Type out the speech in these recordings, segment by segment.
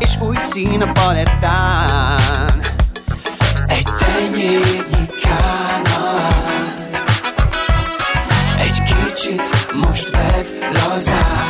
és új szín a palettán. Egy tenyérnyi kánál Egy kicsit most vedd lazán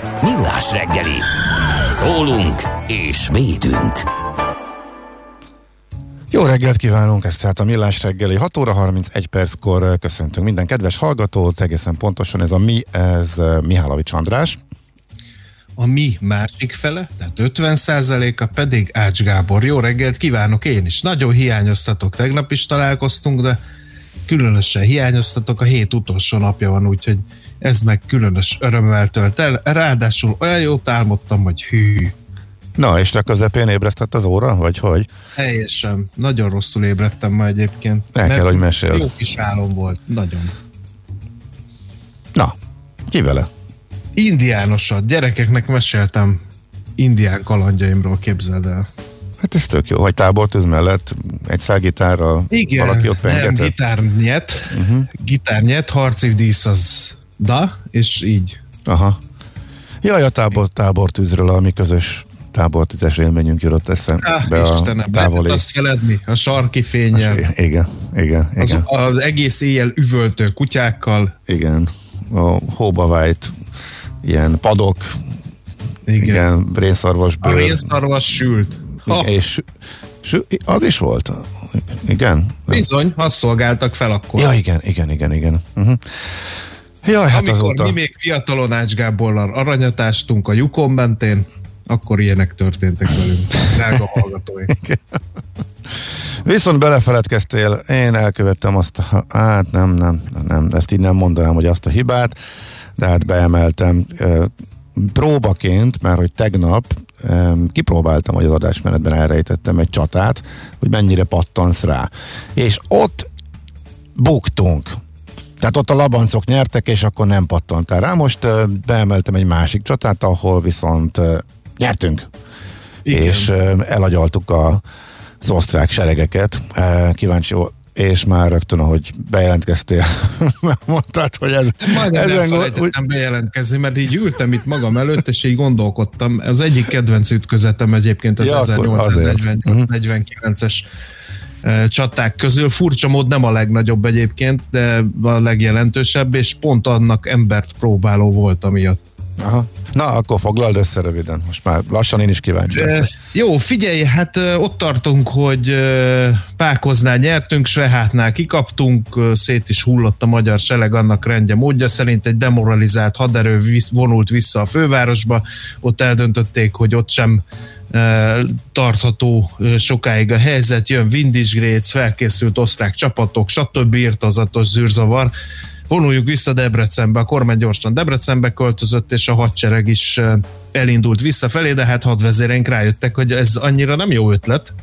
Millás reggeli. Szólunk és védünk. Jó reggelt kívánunk, ez tehát a Millás reggeli 6 óra 31 perckor köszöntünk minden kedves hallgatót, egészen pontosan ez a mi, ez eh, Mihálovics András. A mi másik fele, tehát 50%-a pedig Ács Gábor. Jó reggelt kívánok én is. Nagyon hiányoztatok, tegnap is találkoztunk, de különösen hiányoztatok, a hét utolsó napja van, úgyhogy ez meg különös örömmel tölt el. Ráadásul olyan jót álmodtam, hogy hű. Na, és a közepén ébresztett az óra, vagy hogy? Teljesen. Nagyon rosszul ébredtem ma egyébként. El kell, hogy meséld. Jó kis álom volt. Nagyon. Na, ki vele? Indiánosat. Gyerekeknek meséltem indián kalandjaimról, képzeld el. Hát ez tök jó, hogy tábortűz mellett egy szágitárral Igen, valaki ott nem, pengetett. gitárnyet, uh-huh. gitárnyet, harci dísz az da, és így. Aha. Jaj, a tábor, tábortűzről, a mi közös tábortűzes élményünk jutott eszembe Ah, a Istenem, lehetett távoli. azt feledni, a sarki fényjel, Igen, igen, az, igen, az egész éjjel üvöltő kutyákkal, igen. A hóba vájt ilyen padok, igen. igen. igen, rénszarvas A rénszarvas sült. Ha, Igen, és az is volt. Igen. bizony, azt szolgáltak fel akkor. Ja, igen, igen, igen, igen. Uh-huh. Jaj, hát Amikor azóta. mi még fiatalon Ács Gáborral aranyatástunk a lyukon mentén, akkor ilyenek történtek velünk. Drága hallgatóink. Viszont belefeledkeztél, én elkövettem azt, a- hát nem, nem, nem, ezt így nem mondanám, hogy azt a hibát, de hát beemeltem próbaként, mert hogy tegnap kipróbáltam, hogy az adásmenetben elrejtettem egy csatát, hogy mennyire pattansz rá. És ott buktunk. Tehát ott a labancok nyertek, és akkor nem pattantál rá. Most beemeltem egy másik csatát, ahol viszont nyertünk. Igen. És ö, elagyaltuk a az osztrák seregeket. Kíváncsi vol- és már rögtön, ahogy bejelentkeztél, mondtad, hogy ez... Majdnem ezen elfelejtettem bejelentkezni, mert így ültem itt magam előtt, és így gondolkodtam. Az egyik kedvenc ütközetem egyébként az Ja, akkor azért. 1849-es eh, csaták közül. Furcsa mód nem a legnagyobb egyébként, de a legjelentősebb, és pont annak embert próbáló volt amiatt. Aha. Na, akkor foglald össze röviden. Most már lassan én is kíváncsi E, jó, figyelj, hát ott tartunk, hogy Pákoznál nyertünk, Svehátnál kikaptunk, szét is hullott a magyar seleg annak rendje módja szerint egy demoralizált haderő vonult vissza a fővárosba, ott eldöntötték, hogy ott sem tartható sokáig a helyzet, jön Vindisgrác, felkészült osztrák csapatok, stb. írtozatos zűrzavar, vonuljuk vissza Debrecenbe, a kormány gyorsan Debrecenbe költözött, és a hadsereg is eh, elindult visszafelé, de hát hadvezéreink rájöttek, hogy ez annyira nem jó ötlet,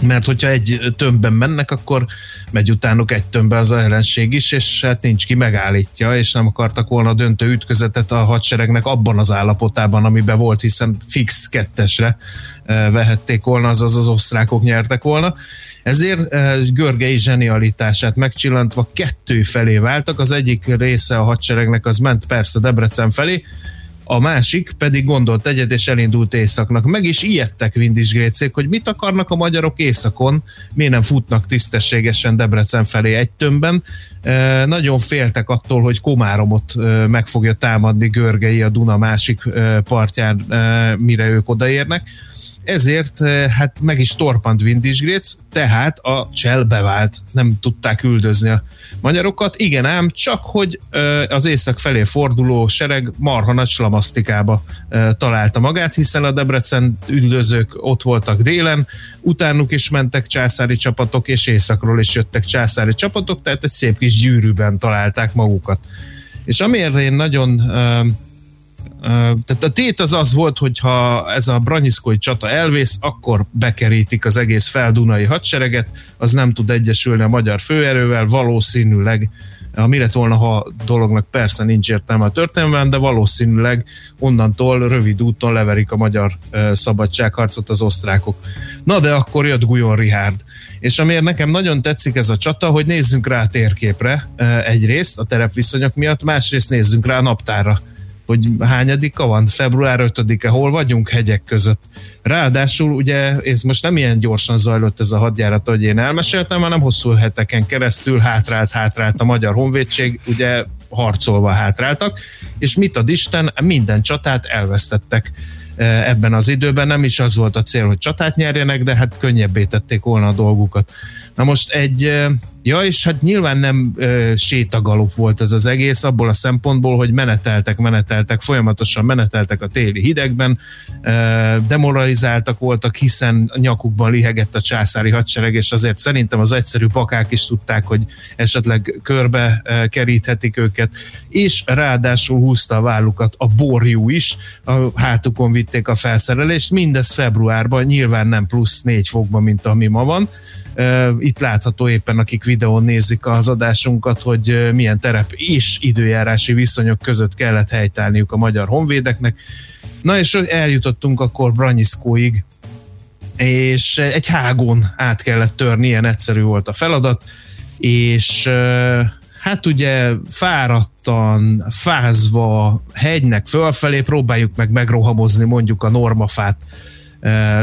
mert hogyha egy tömbben mennek, akkor megy utánuk egy tömbbe az ellenség is, és hát nincs ki megállítja, és nem akartak volna döntő ütközetet a hadseregnek abban az állapotában, amiben volt, hiszen fix kettesre eh, vehették volna, azaz az osztrákok nyertek volna. Ezért eh, Görgei zsenialitását megcsillantva kettő felé váltak, az egyik része a hadseregnek az ment persze Debrecen felé, a másik pedig gondolt egyet, és elindult északnak. Meg is ijedtek Vindisgrécék, hogy mit akarnak a magyarok északon, miért nem futnak tisztességesen Debrecen felé egy tömbben. E, nagyon féltek attól, hogy Komáromot e, meg fogja támadni Görgei a Duna másik e, partján, e, mire ők odaérnek ezért eh, hát meg is torpant Vindisgrác, tehát a csel bevált, nem tudták üldözni a magyarokat. Igen ám, csak hogy eh, az észak felé forduló sereg marha nagy slamasztikába eh, találta magát, hiszen a Debrecen üldözők ott voltak délen, utánuk is mentek császári csapatok, és északról is jöttek császári csapatok, tehát egy szép kis gyűrűben találták magukat. És amiért én nagyon tehát a tét az az volt, hogy ha ez a Branyiszkói csata elvész, akkor bekerítik az egész feldunai hadsereget, az nem tud egyesülni a magyar főerővel, valószínűleg ha mi lett volna, ha a dolognak persze nincs értelme a történelemben, de valószínűleg onnantól rövid úton leverik a magyar szabadságharcot az osztrákok. Na de akkor jött Guyon Richard. És amiért nekem nagyon tetszik ez a csata, hogy nézzünk rá a térképre egyrészt a terepviszonyok miatt, másrészt nézzünk rá a naptárra hogy hányadika van? Február 5-e, hol vagyunk? Hegyek között. Ráadásul ugye ez most nem ilyen gyorsan zajlott ez a hadjárat, hogy én elmeséltem, hanem hosszú heteken keresztül hátrált, hátrált a Magyar Honvédség, ugye harcolva hátráltak, és mit ad Isten, minden csatát elvesztettek ebben az időben. Nem is az volt a cél, hogy csatát nyerjenek, de hát könnyebbé tették volna a dolgukat. Na most egy Ja, és hát nyilván nem ö, sétagalop volt ez az egész, abból a szempontból, hogy meneteltek, meneteltek, folyamatosan meneteltek a téli hidegben, ö, demoralizáltak voltak, hiszen a nyakukban lihegett a császári hadsereg, és azért szerintem az egyszerű pakák is tudták, hogy esetleg körbe ö, keríthetik őket, és ráadásul húzta a vállukat a borjú is, a hátukon vitték a felszerelést, mindez februárban, nyilván nem plusz négy fokban, mint ami ma van, itt látható éppen, akik videón nézik az adásunkat, hogy milyen terep és időjárási viszonyok között kellett helytállniuk a magyar honvédeknek. Na és eljutottunk akkor Branyiszkóig, és egy hágón át kellett törni, ilyen egyszerű volt a feladat, és hát ugye fáradtan, fázva, hegynek fölfelé próbáljuk meg megrohamozni mondjuk a normafát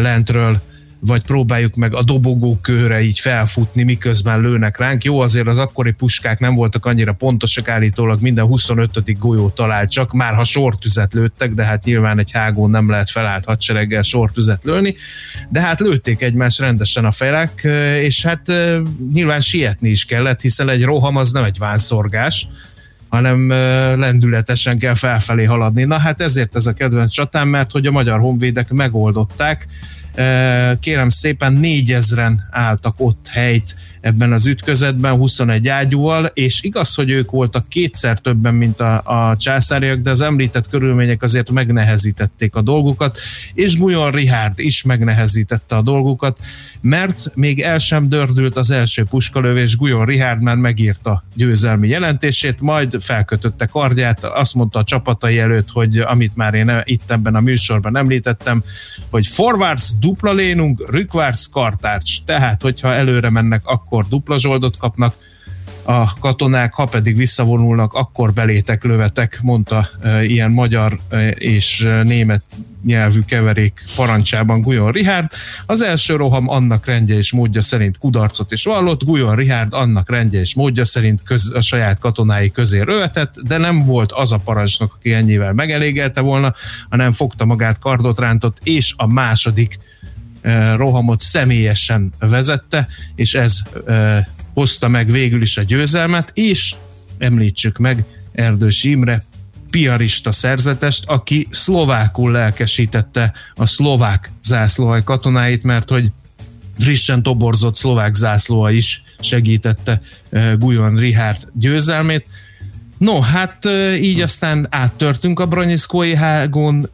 lentről, vagy próbáljuk meg a dobogókőre így felfutni, miközben lőnek ránk. Jó, azért az akkori puskák nem voltak annyira pontosak, állítólag minden 25. golyó talált csak, már ha sortüzet lőttek, de hát nyilván egy hágón nem lehet felállt hadsereggel sortüzet lőni, de hát lőtték egymás rendesen a felek, és hát nyilván sietni is kellett, hiszen egy roham az nem egy vánszorgás, hanem lendületesen kell felfelé haladni. Na hát ezért ez a kedvenc csatám, mert hogy a magyar honvédek megoldották, kérem szépen négyezren álltak ott helyt ebben az ütközetben 21 ágyúval, és igaz, hogy ők voltak kétszer többen, mint a, a császáriak, de az említett körülmények azért megnehezítették a dolgukat, és Guyon Richard is megnehezítette a dolgukat, mert még el sem dördült az első puskalövés, Guyon Richard már megírta győzelmi jelentését, majd felkötötte kardját, azt mondta a csapatai előtt, hogy amit már én itt ebben a műsorban említettem, hogy forwards dupla lénunk, rükvárc, kartárcs. Tehát, hogyha előre mennek, akkor dupla zsoldot kapnak, a katonák, ha pedig visszavonulnak, akkor belétek lövetek, mondta e, ilyen magyar e, és német nyelvű keverék parancsában Guyon Richard. Az első roham annak rendje és módja szerint kudarcot is vallott, Guyon Richard annak rendje és módja szerint köz, a saját katonái közé rövetett, de nem volt az a parancsnok, aki ennyivel megelégelte volna, hanem fogta magát, kardot rántott, és a második rohamot személyesen vezette, és ez hozta meg végül is a győzelmet, és említsük meg Erdős Imre piarista szerzetest, aki szlovákul lelkesítette a szlovák zászlóhaj katonáit, mert hogy frissen toborzott szlovák zászlóa is segítette Gujon Richard győzelmét. No, hát így aztán áttörtünk a Branyiszkói hágon,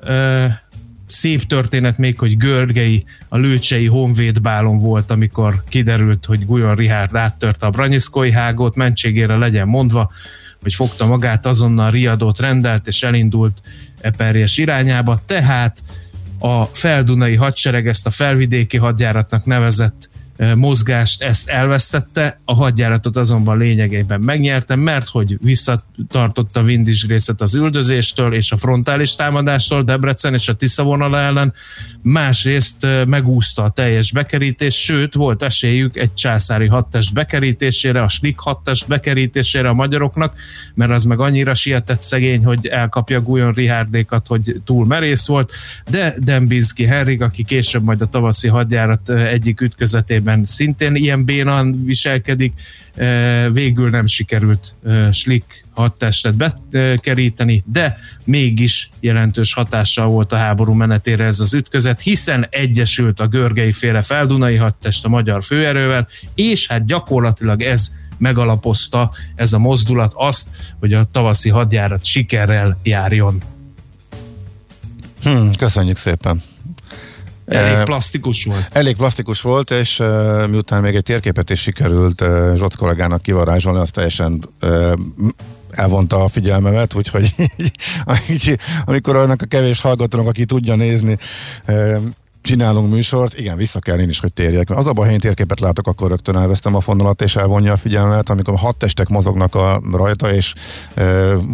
szép történet még, hogy Görgei a Lőcsei honvédbálon volt, amikor kiderült, hogy Gujon Richard áttörte a Branyiszkói hágót, mentségére legyen mondva, hogy fogta magát, azonnal riadót rendelt, és elindult Eperjes irányába, tehát a feldunai hadsereg ezt a felvidéki hadjáratnak nevezett mozgást ezt elvesztette, a hadjáratot azonban lényegében megnyerte, mert hogy visszatartotta részet az üldözéstől és a frontális támadástól Debrecen és a Tisza vonala ellen, másrészt megúszta a teljes bekerítés, sőt volt esélyük egy császári hadtest bekerítésére, a Slik hadtest bekerítésére a magyaroknak, mert az meg annyira sietett szegény, hogy elkapja Guyon Rihárdékat, hogy túl merész volt, de Dembinski Henrik, aki később majd a tavaszi hadjárat egyik ütközetében esetében szintén ilyen bénan viselkedik, végül nem sikerült Slick hadtestet bekeríteni, de mégis jelentős hatással volt a háború menetére ez az ütközet, hiszen egyesült a görgei féle feldunai hadtest a magyar főerővel, és hát gyakorlatilag ez megalapozta ez a mozdulat azt, hogy a tavaszi hadjárat sikerrel járjon. Hmm, köszönjük szépen! Elég plastikus volt. Elég plastikus volt, és uh, miután még egy térképet is sikerült uh, Zsoc kollégának kivarázsolni, az teljesen uh, elvonta a figyelmemet, úgyhogy amikor annak a kevés hallgatónak, aki tudja nézni, csinálunk műsort, igen, vissza kell én is, hogy térjek. Az a baj, ha én térképet látok, akkor rögtön elvesztem a fonalat, és elvonja a figyelmet, amikor hat testek mozognak a rajta, és e,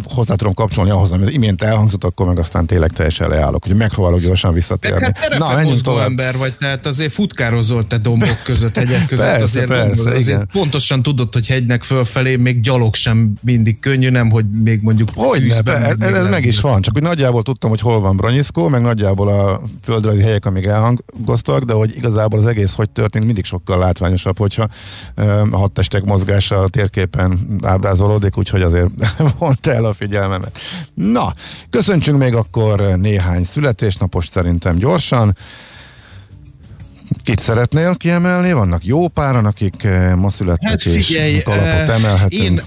hozzá tudom kapcsolni ahhoz, amit imént elhangzott, akkor meg aztán tényleg teljesen leállok. Úgyhogy megpróbálok gyorsan visszatérni. Hát Na, menjünk tovább. ember vagy, tehát azért futkározol te dombok között, hegyek között. persze, azért, persze, dombok, azért pontosan tudod, hogy hegynek fölfelé még gyalog sem mindig könnyű, nem, hogy még mondjuk hogy ne, ez, ez meg is van, csak hogy nagyjából tudtam, hogy hol van Branyiszkó, meg nagyjából a földrajzi helyek, amik elhangoztak, de hogy igazából az egész hogy történt, mindig sokkal látványosabb, hogyha a hat testek mozgása a térképen ábrázolódik, úgyhogy azért vont el a figyelmemet. Na, köszöntsünk még akkor néhány születésnapos szerintem gyorsan. Kit szeretnél kiemelni? Vannak jó páran, akik ma születtek, hát figyelj, és kalapot emelhetünk. Én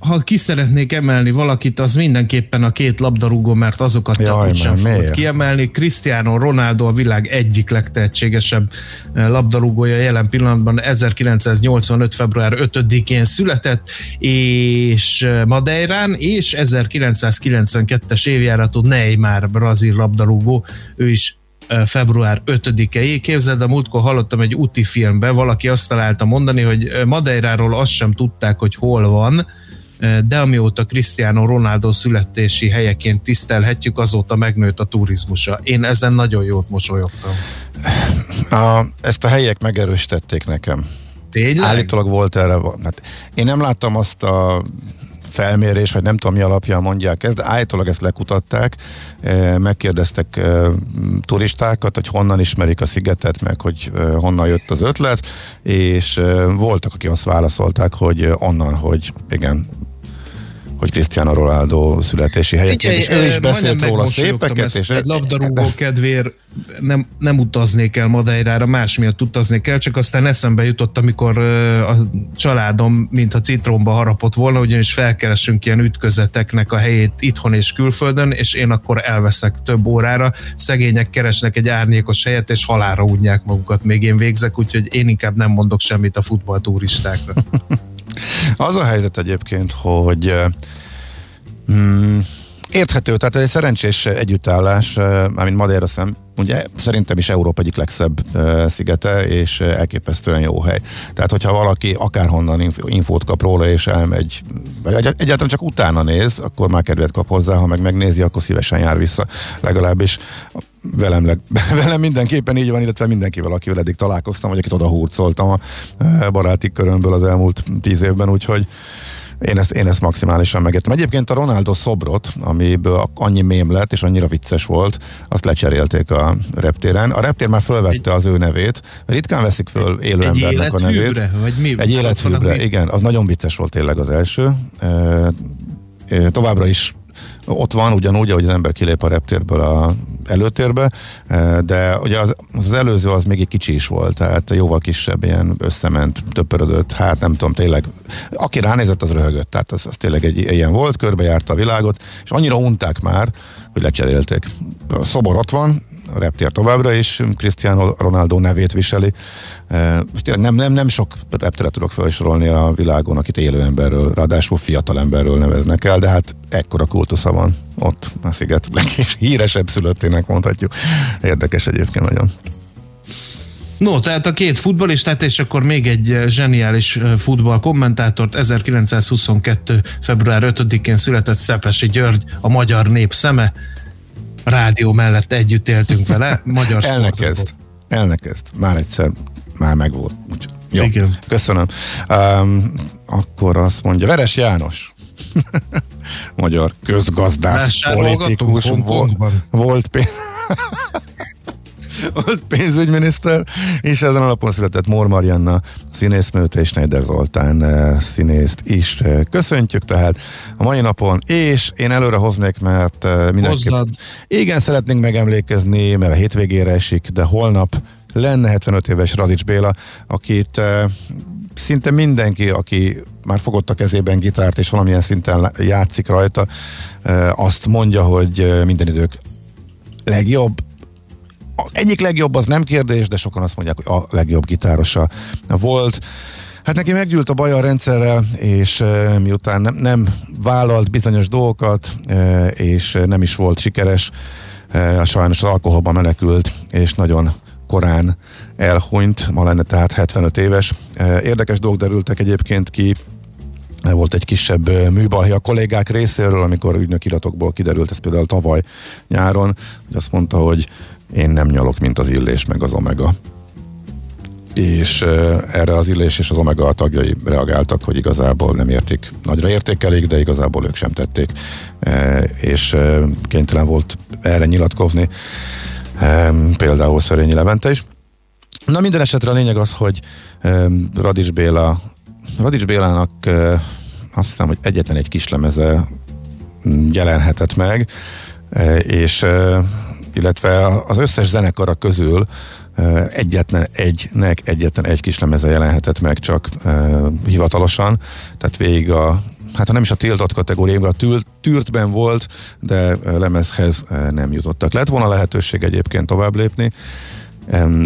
ha ki szeretnék emelni valakit, az mindenképpen a két labdarúgó, mert azokat Jaj, sem fogod kiemelni. Cristiano Ronaldo a világ egyik legtehetségesebb eh, labdarúgója jelen pillanatban 1985. február 5-én született, és eh, Madeirán, és 1992-es évjáratú Neymar brazil labdarúgó, ő is eh, február 5-i. Képzeld, a múltkor hallottam egy úti filmben, valaki azt találta mondani, hogy Madeiráról azt sem tudták, hogy hol van, de amióta Cristiano Ronaldo születési helyeként tisztelhetjük, azóta megnőtt a turizmusa. Én ezen nagyon jót mosolyogtam. A, ezt a helyek megerősítették nekem. Tényleg? Állítólag volt erre. Hát én nem láttam azt a felmérés, vagy nem tudom mi alapján mondják ezt, de állítólag ezt lekutatták, megkérdeztek turistákat, hogy honnan ismerik a szigetet, meg hogy honnan jött az ötlet, és voltak, akik azt válaszolták, hogy onnan, hogy igen, hogy Cristiano Ronaldo születési helyeként, és ő is beszélt róla szépeket. És egy labdarúgó kedvér nem, nem utaznék el Madeirára, más miatt utaznék el, csak aztán eszembe jutott, amikor a családom mintha citromba harapott volna, ugyanis felkeresünk ilyen ütközeteknek a helyét itthon és külföldön, és én akkor elveszek több órára. Szegények keresnek egy árnyékos helyet, és halára úgyják magukat. Még én végzek, úgyhogy én inkább nem mondok semmit a futballturistákra. Az a helyzet egyébként, hogy mm, Érthető, tehát egy szerencsés együttállás, mármint Madeira szem, ugye szerintem is Európa egyik legszebb szigete, és elképesztően jó hely. Tehát, hogyha valaki akárhonnan inf- infót kap róla, és elmegy, vagy egy- egyáltalán csak utána néz, akkor már kedvet kap hozzá, ha meg megnézi, akkor szívesen jár vissza. Legalábbis velem, leg, velem mindenképpen így van, illetve mindenkivel, akivel eddig találkoztam, vagy akit oda hurcoltam a baráti körömből az elmúlt tíz évben, úgyhogy én ezt, én ezt maximálisan megértem. Egyébként a Ronaldo szobrot, amiből annyi mém lett, és annyira vicces volt, azt lecserélték a reptéren. A reptér már fölvette az ő nevét. Ritkán veszik föl élő Egy embernek a nevét. élethűbre? Vagy mi? Egy élethűbre, igen. Az nagyon vicces volt tényleg az első. E, továbbra is ott van, ugyanúgy, ahogy az ember kilép a reptérből a előtérbe, e, de ugye az, az előző az még egy kicsi is volt, tehát jóval kisebb, ilyen összement, töpörödött, hát nem tudom, tényleg, aki ránézett, az röhögött, tehát az, az tényleg egy ilyen volt, körbejárta a világot, és annyira unták már, hogy lecserélték. A szobor ott van, a reptér továbbra is Cristiano Ronaldo nevét viseli. E, Most nem, nem, nem sok repteret tudok felsorolni a világon, akit élő emberről, ráadásul fiatal emberről neveznek el, de hát ekkora kultusza van ott a sziget híresebb szülöttének mondhatjuk. Érdekes egyébként nagyon. No, tehát a két futballistát, és akkor még egy eh, zseniális eh, futball kommentátort, 1922. február 5-én született Szepesi György, a magyar nép szeme. Rádió mellett együtt éltünk vele. Magyar Elnekezd. Elnekezd. Már egyszer, már megvolt. Úgy. Jó, Igen. köszönöm. Um, akkor azt mondja, Veres János. Magyar közgazdász, politikus, volt, volt, pénz... volt pénzügyminiszter, és ezen alapon született Mór Marianna színésznőt és Schneider Zoltán eh, színészt is eh, köszöntjük tehát a mai napon, és én előre hoznék, mert eh, Hozzad. igen, szeretnénk megemlékezni, mert a hétvégére esik, de holnap lenne 75 éves Radics Béla, akit szinte mindenki, aki már fogott a kezében gitárt, és valamilyen szinten játszik rajta, azt mondja, hogy minden idők legjobb. Egyik legjobb az nem kérdés, de sokan azt mondják, hogy a legjobb gitárosa volt. Hát neki meggyűlt a baj a rendszerrel, és e, miután nem, nem vállalt bizonyos dolgokat, e, és nem is volt sikeres, e, sajnos az alkoholban menekült, és nagyon korán elhunyt, ma lenne tehát 75 éves. Érdekes dolgok derültek egyébként ki, volt egy kisebb műbalhé a kollégák részéről, amikor ügynökiratokból kiderült, ez például tavaly nyáron, hogy azt mondta, hogy én nem nyalok, mint az illés, meg az omega. És erre az illés és az omega tagjai reagáltak, hogy igazából nem értik, nagyra értékelik, de igazából ők sem tették, és kénytelen volt erre nyilatkozni, például Szörényi Levente is. Na minden esetre a lényeg az, hogy Radics Béla Radics Bélának azt hiszem, hogy egyetlen egy kislemeze mm, jelenhetett meg, és illetve az összes zenekara közül egyetlen egynek egyetlen egy kislemeze jelenhetett meg csak hivatalosan, tehát végig a hát ha nem is a tiltott kategóriában, a tűrt, tűrtben volt, de lemezhez nem jutottak. Lett volna lehetőség egyébként tovább lépni,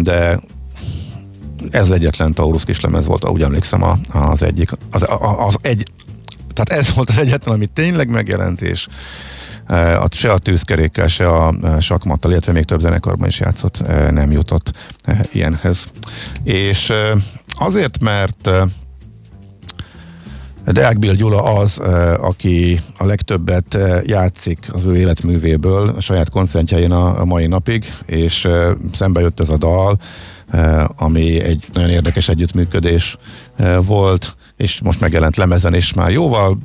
de ez egyetlen Taurus kislemez volt, ahogy emlékszem az egyik, az, a, az egy, tehát ez volt az egyetlen, ami tényleg megjelent, és se a tűzkerékkel, se a e, sakmattal, illetve még több zenekarban is játszott, e, nem jutott e, ilyenhez. És e, azért, mert e, Deák Bill Gyula az, aki a legtöbbet játszik az ő életművéből a saját koncertjein a mai napig, és szembe jött ez a dal, ami egy nagyon érdekes együttműködés volt, és most megjelent lemezen, és már jóval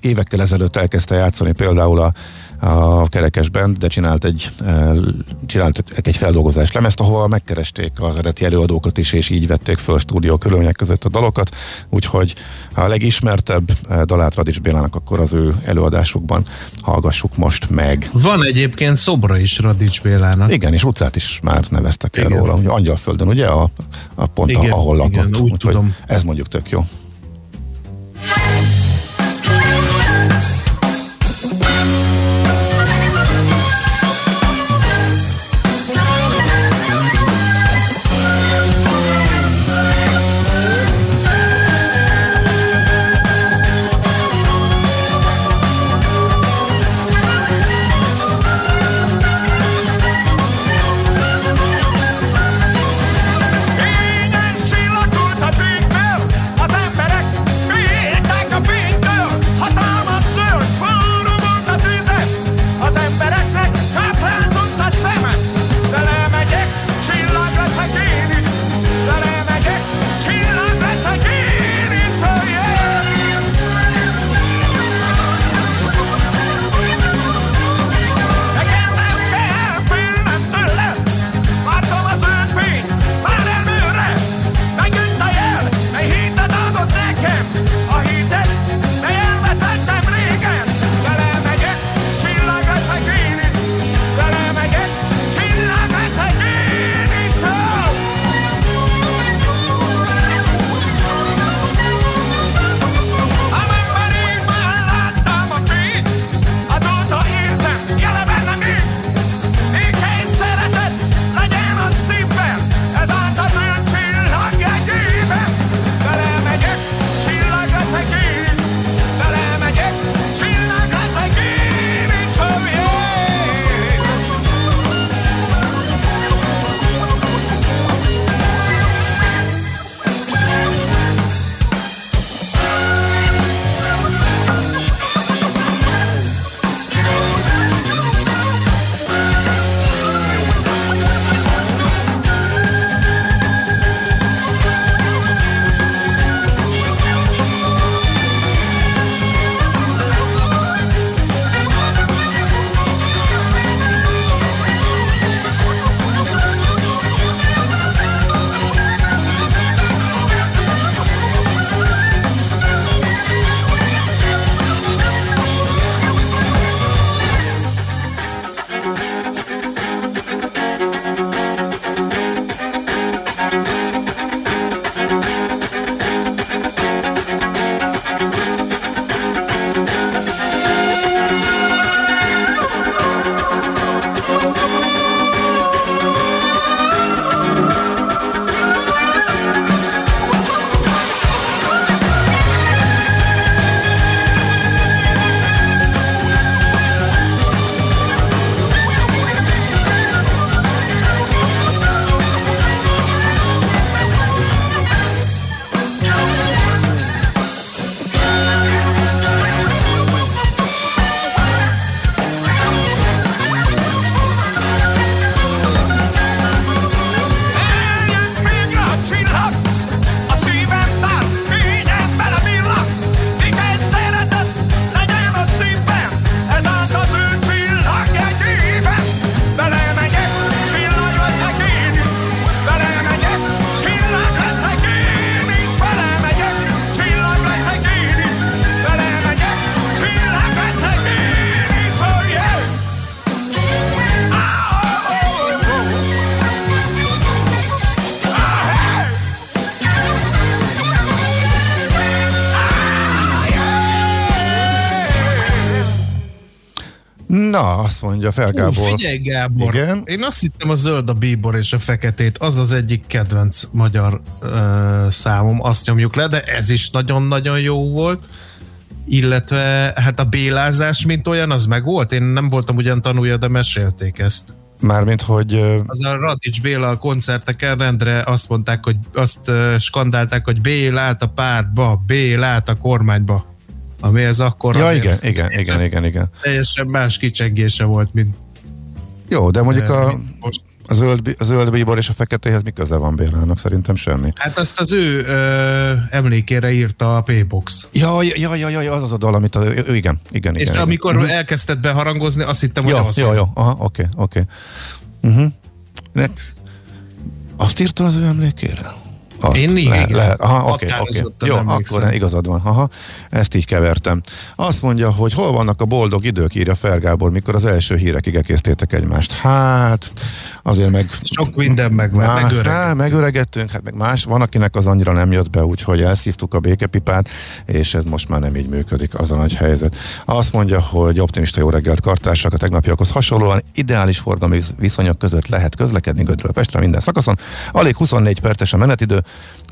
évekkel ezelőtt elkezdte játszani például a a kerekesben, de csinált egy, eh, csinált egy feldolgozás lemezt, ahol megkeresték az eredeti előadókat is, és így vették föl stúdió körülmények között a dalokat, úgyhogy a legismertebb eh, dalát Radics Bélának akkor az ő előadásukban hallgassuk most meg. Van egyébként szobra is Radics Bélának. Igen, és utcát is már neveztek el Igen. róla, ugye Angyalföldön, ugye, a, a pont, Igen, ahol lakott. igen, úgy Úgyhogy tudom. Ez mondjuk tök jó. Na, azt mondja Fel Hú, Gábor. figyelj Gábor, Igen? én azt hittem a zöld, a bíbor és a feketét, az az egyik kedvenc magyar ö, számom, azt nyomjuk le, de ez is nagyon-nagyon jó volt. Illetve hát a bélázás, mint olyan, az meg volt? Én nem voltam ugyan tanulja, de mesélték ezt. Mármint, hogy Az a Radics Béla a koncerteken rendre azt mondták, hogy azt skandálták, hogy Bélát a pártba, Bélát a kormányba. Ami ez akkor Ja, igen, igen, igen, igen, igen. teljesen más kicsengése volt, mint Jó, de mondjuk a, mint most. a, zöld, a zöld bíbor és a feketéhez mi köze van Bélának? Szerintem semmi. Hát azt az ő ö, emlékére írta a P-Box. Ja, ja, ja, ja, ja, az az a dal, amit a, ő, igen, igen, És igen. igen. amikor Mhm. elkezdted beharangozni, azt hittem, hogy Jó, az. jó, jó, aha, oké, oké. Uh-huh. Ne- Azt írta az ő emlékére? Azt, Én igen, lehet, igen. lehet. Aha, oké, oké. Jó, emlékszem. akkor igazad van. Aha, ezt így kevertem. Azt mondja, hogy hol vannak a boldog idők, írja Fergábor, mikor az első hírekig ekésztétek egymást. Hát, azért meg... Sok minden megvan, Más, megöreg. Á, megöregettünk, hát meg más, van, akinek az annyira nem jött be, úgyhogy elszívtuk a békepipát, és ez most már nem így működik, az a nagy helyzet. Azt mondja, hogy optimista jó reggelt kartársak a tegnapiakhoz hasonlóan ideális forgalmi viszonyok között lehet közlekedni Gödről Pestre minden szakaszon. Alig 24 perces a menetidő,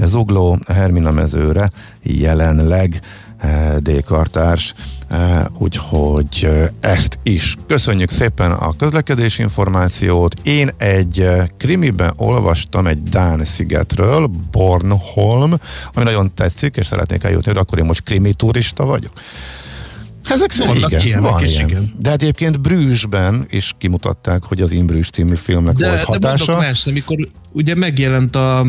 Zugló Hermina mezőre jelenleg eh, D-kartárs, úgyhogy eh, ezt is. Köszönjük szépen a közlekedés információt. Én egy eh, krimiben olvastam egy Dán szigetről, Bornholm, ami nagyon tetszik, és szeretnék eljutni, hogy akkor én most krimi turista vagyok. Ezek szerint Vannak igen, ilyenek van ilyen. igen. De egyébként Brüsszben is kimutatták, hogy az Imbrüs című filmnek De, volt de hatása. mondok más, amikor ugye megjelent a,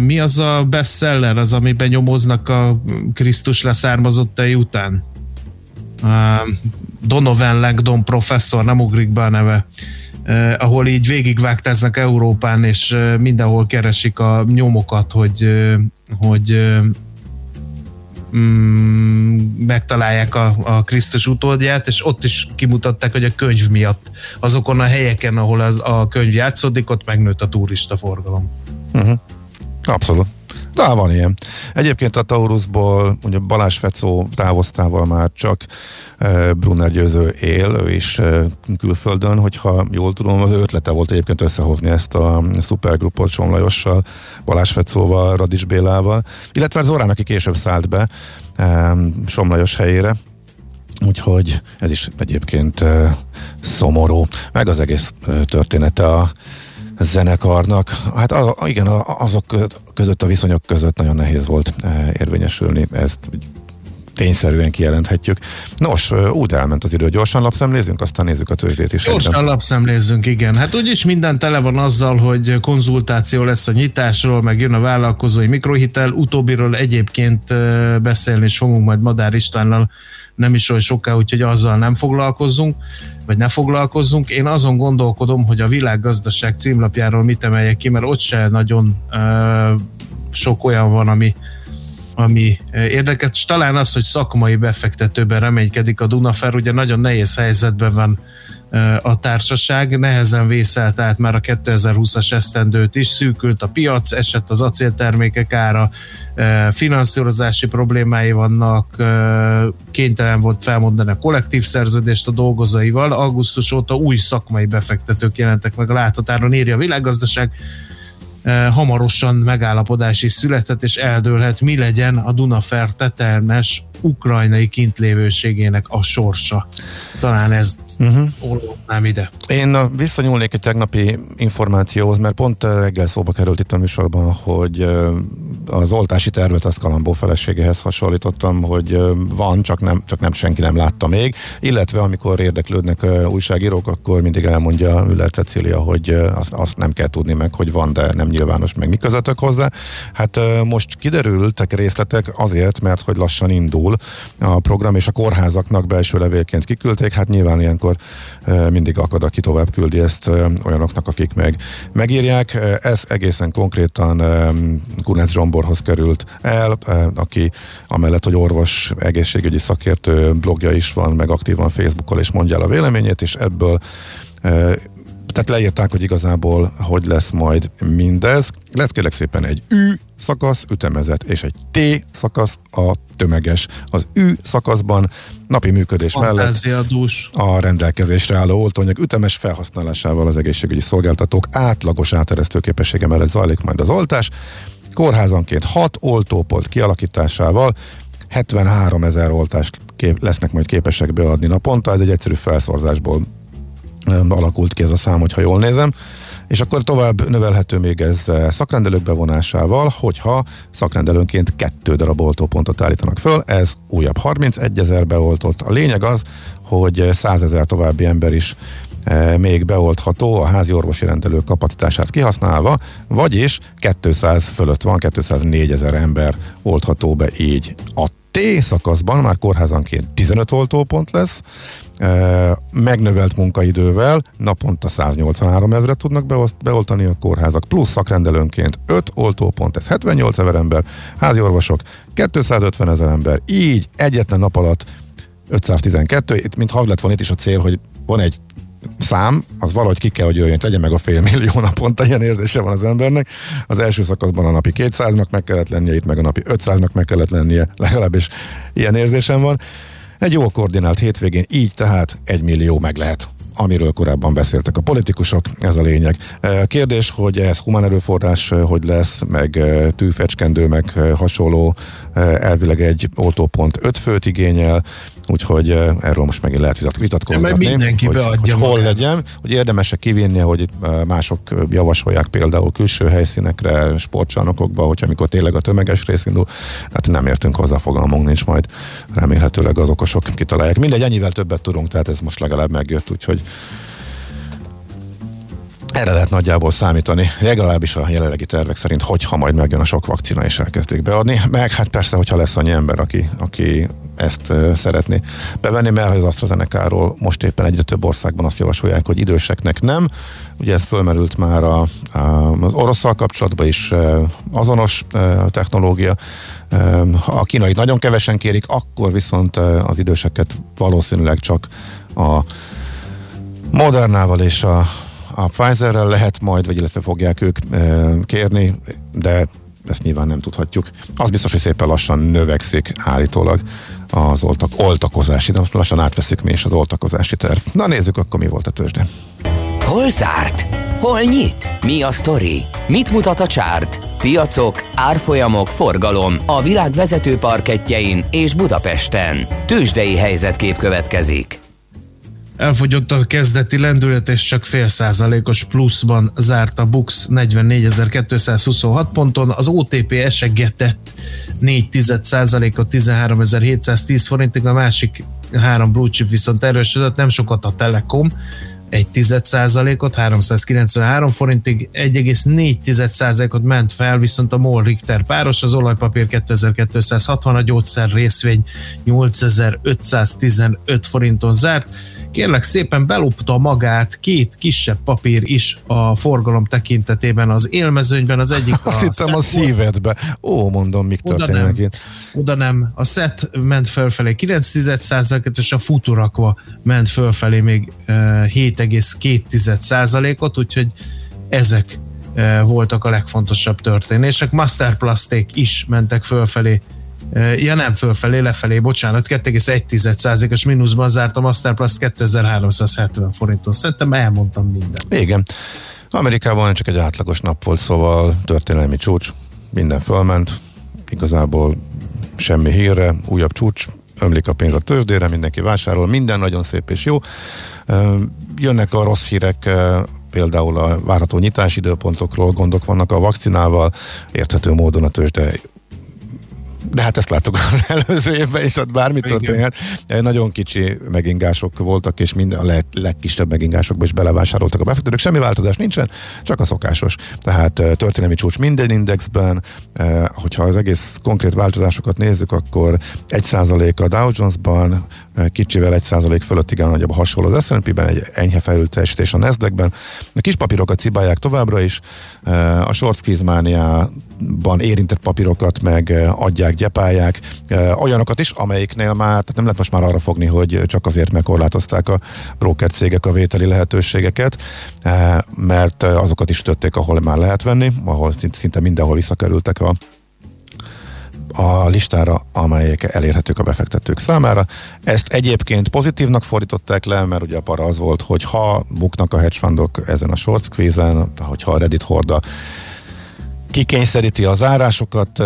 mi az a bestseller, az, amiben nyomoznak a Krisztus leszármazottai után? E, Donovan Langdon professzor, nem ugrik be a neve, eh, ahol így végigvágtáznak Európán, és eh, mindenhol keresik a nyomokat, hogy, eh, hogy mm, megtalálják a, a Krisztus utódját, és ott is kimutatták, hogy a könyv miatt azokon a helyeken, ahol az, a könyv játszódik, ott megnőtt a turista forgalom. Abszolút. De van ilyen. Egyébként a Taurusból ugye Balázs Fecó távoztával már csak e, Brunner győző él, ő is e, külföldön, hogyha jól tudom, az ötlete volt egyébként összehozni ezt a szupergrupot Somlajossal, Balázs Fecóval, Radis Bélával, illetve Zorán, aki később szállt be e, Somlajos helyére, Úgyhogy ez is egyébként szomorú, meg az egész története a zenekarnak. Hát az, igen, azok között, között, a viszonyok között nagyon nehéz volt e, érvényesülni, ezt tényszerűen kijelenthetjük. Nos, úgy elment az idő, gyorsan lapszemlézünk, aztán nézzük a tőzsdét is. Gyorsan egyben. lapszemlézzünk, igen. Hát úgyis minden tele van azzal, hogy konzultáció lesz a nyitásról, meg jön a vállalkozói mikrohitel. Utóbbiról egyébként beszélni is fogunk majd Madár Istvánnal nem is olyan soká, úgyhogy azzal nem foglalkozzunk, vagy ne foglalkozzunk. Én azon gondolkodom, hogy a világgazdaság címlapjáról mit emeljek ki, mert ott se nagyon ö, sok olyan van, ami ami érdekes. Talán az, hogy szakmai befektetőben reménykedik a Dunafer, ugye nagyon nehéz helyzetben van a társaság, nehezen vészelt át már a 2020-as esztendőt is, szűkült a piac, esett az acéltermékek ára, finanszírozási problémái vannak, kénytelen volt felmondani a kollektív szerződést a dolgozóival, augusztus óta új szakmai befektetők jelentek meg a láthatáron, írja a világgazdaság, hamarosan megállapodás is született, és eldőlhet, mi legyen a Dunafer tetelmes ukrajnai kintlévőségének a sorsa. Talán ez uh-huh. ide. Én visszanyúlnék egy tegnapi információhoz, mert pont reggel szóba került itt a műsorban, hogy ö, az oltási tervet azt Kalambó feleségéhez hasonlítottam, hogy ö, van, csak nem, csak nem senki nem látta még, illetve amikor érdeklődnek újságírók, akkor mindig elmondja Müller Cecília, hogy azt, azt nem kell tudni meg, hogy van, de nem nyilvános meg mi közöttök hozzá. Hát most kiderültek részletek azért, mert hogy lassan indul a program, és a kórházaknak belső levélként kiküldték, hát nyilván ilyenkor mindig akad, aki tovább küldi ezt olyanoknak, akik meg megírják. Ez egészen konkrétan Kunec Zsomborhoz került el, aki amellett, hogy orvos, egészségügyi szakértő, blogja is van, meg aktívan Facebookon is mondja el a véleményét, és ebből tehát leírták, hogy igazából hogy lesz majd mindez. Lesz kérlek szépen egy Ü szakasz, ütemezet, és egy T szakasz, a tömeges. Az Ü szakaszban napi működés mellett a rendelkezésre álló oltóanyag ütemes felhasználásával az egészségügyi szolgáltatók átlagos áteresztő képessége mellett zajlik majd az oltás. Kórházanként 6 oltópont kialakításával 73 ezer oltást kép- lesznek majd képesek beadni naponta, ez egy egyszerű felszorzásból alakult ki ez a szám, hogyha jól nézem. És akkor tovább növelhető még ez szakrendelők bevonásával, hogyha szakrendelőnként kettő darab oltópontot állítanak föl, ez újabb 31 ezer beoltott. A lényeg az, hogy 100 ezer további ember is még beoltható a házi orvosi rendelő kapacitását kihasználva, vagyis 200 fölött van, 204 ezer ember oltható be így. A T szakaszban már kórházanként 15 oltópont lesz, e, megnövelt munkaidővel naponta 183 ezeret tudnak beolt- beoltani a kórházak, plusz szakrendelőnként 5 oltópont, ez 78 ezer ember, házi orvosok 250 ezer ember, így egyetlen nap alatt 512, itt mint ha lett volna itt is a cél, hogy van egy szám, az valahogy ki kell, hogy jöjjön, tegye meg a fél millió naponta, ilyen érzése van az embernek. Az első szakaszban a napi 200-nak meg kellett lennie, itt meg a napi 500-nak meg kellett lennie, legalábbis ilyen érzésem van. Egy jól koordinált hétvégén így tehát egy millió meg lehet amiről korábban beszéltek a politikusok, ez a lényeg. Kérdés, hogy ez humán erőforrás hogy lesz, meg tűfecskendő, meg hasonló, elvileg egy oltópont öt főt igényel, úgyhogy e, erről most megint lehet vitat- vitatkozgatni. Mert mindenki hogy, beadja hogy hol magát. legyen, hogy érdemes-e kivinni, hogy itt e, mások javasolják például külső helyszínekre, sportcsarnokokba, hogyha amikor tényleg a tömeges rész indul, hát nem értünk hozzá, fogalmunk nincs majd, remélhetőleg az okosok kitalálják. Mindegy, ennyivel többet tudunk, tehát ez most legalább megjött, úgyhogy erre lehet nagyjából számítani, legalábbis a jelenlegi tervek szerint, hogyha majd megjön a sok vakcina és elkezdik beadni. Meg hát persze, hogyha lesz annyi ember, aki, aki ezt szeretné bevenni, mert az AstraZeneca-ról most éppen egyre több országban azt javasolják, hogy időseknek nem. Ugye ez fölmerült már a, a, az orosszal kapcsolatban is azonos technológia. A kínait nagyon kevesen kérik, akkor viszont az időseket valószínűleg csak a Modernával és a, a Pfizerrel lehet majd, vagy illetve fogják ők kérni, de ezt nyilván nem tudhatjuk. Az biztos, hogy szépen lassan növekszik állítólag az oltak, oltakozási, de most lassan átveszik mi is az oltakozási terv. Na nézzük akkor mi volt a tőzsde. Hol zárt? Hol nyit? Mi a sztori? Mit mutat a csárt? Piacok, árfolyamok, forgalom a világ vezető parketjein és Budapesten. Tőzsdei helyzetkép következik. Elfogyott a kezdeti lendület, és csak fél százalékos pluszban zárt a Bux 44.226 ponton, az OTP esegetett 4 százalékot 13.710 forintig, a másik három blue chip viszont erősödött, nem sokat a Telekom, egy tized százalékot, 393 forintig, 1,4 százalékot ment fel, viszont a MOL Richter páros, az olajpapír 2260, a gyógyszer részvény 8515 forinton zárt. Kérlek szépen belopta magát két kisebb papír is a forgalom tekintetében az élmezőnyben, az egyik Azt a hittem a szívedbe. Ó, mondom, mik Oda történnek nem. oda nem. A SET ment fölfelé 9%-et, és a Futurakva ment fölfelé még eh, 7,2%-ot, úgyhogy ezek eh, voltak a legfontosabb történések. Masterplasték is mentek fölfelé Eh, Ja nem fölfelé, lefelé, bocsánat, 2,1%-os mínuszban zárt a Masterplast 2370 forinton. Szerintem elmondtam mindent. Igen. Amerikában csak egy átlagos nap volt, szóval történelmi csúcs, minden fölment, igazából semmi hírre, újabb csúcs, ömlik a pénz a tőzsdére, mindenki vásárol, minden nagyon szép és jó. Jönnek a rossz hírek, például a várható nyitási időpontokról, gondok vannak a vakcinával, érthető módon a tőzsde de hát ezt láttuk az előző évben, és ott bármi Igen. történhet. Nagyon kicsi megingások voltak, és minden a leg, legkisebb megingásokba is belevásároltak a befektetők. Semmi változás nincsen, csak a szokásos. Tehát eh, történelmi csúcs minden indexben, hogyha az egész konkrét változásokat nézzük, akkor 1% a Dow Jones-ban, kicsivel 1% fölött igen nagyobb hasonló az S&P-ben, egy enyhe felülteljesítés a Nasdaq-ben. A kis papírokat cibálják továbbra is, a short squeeze érintett papírokat meg adják, gyepálják, olyanokat is, amelyiknél már, tehát nem lehet most már arra fogni, hogy csak azért megkorlátozták a broker cégek a vételi lehetőségeket, mert azokat is tötték, ahol már lehet venni, ahol szinte mindenhol visszakerültek a a listára, amelyek elérhetők a befektetők számára. Ezt egyébként pozitívnak fordították le, mert ugye a para az volt, hogy ha buknak a hedge fundok ezen a short squeeze-en, hogyha a Reddit horda kikényszeríti az árásokat,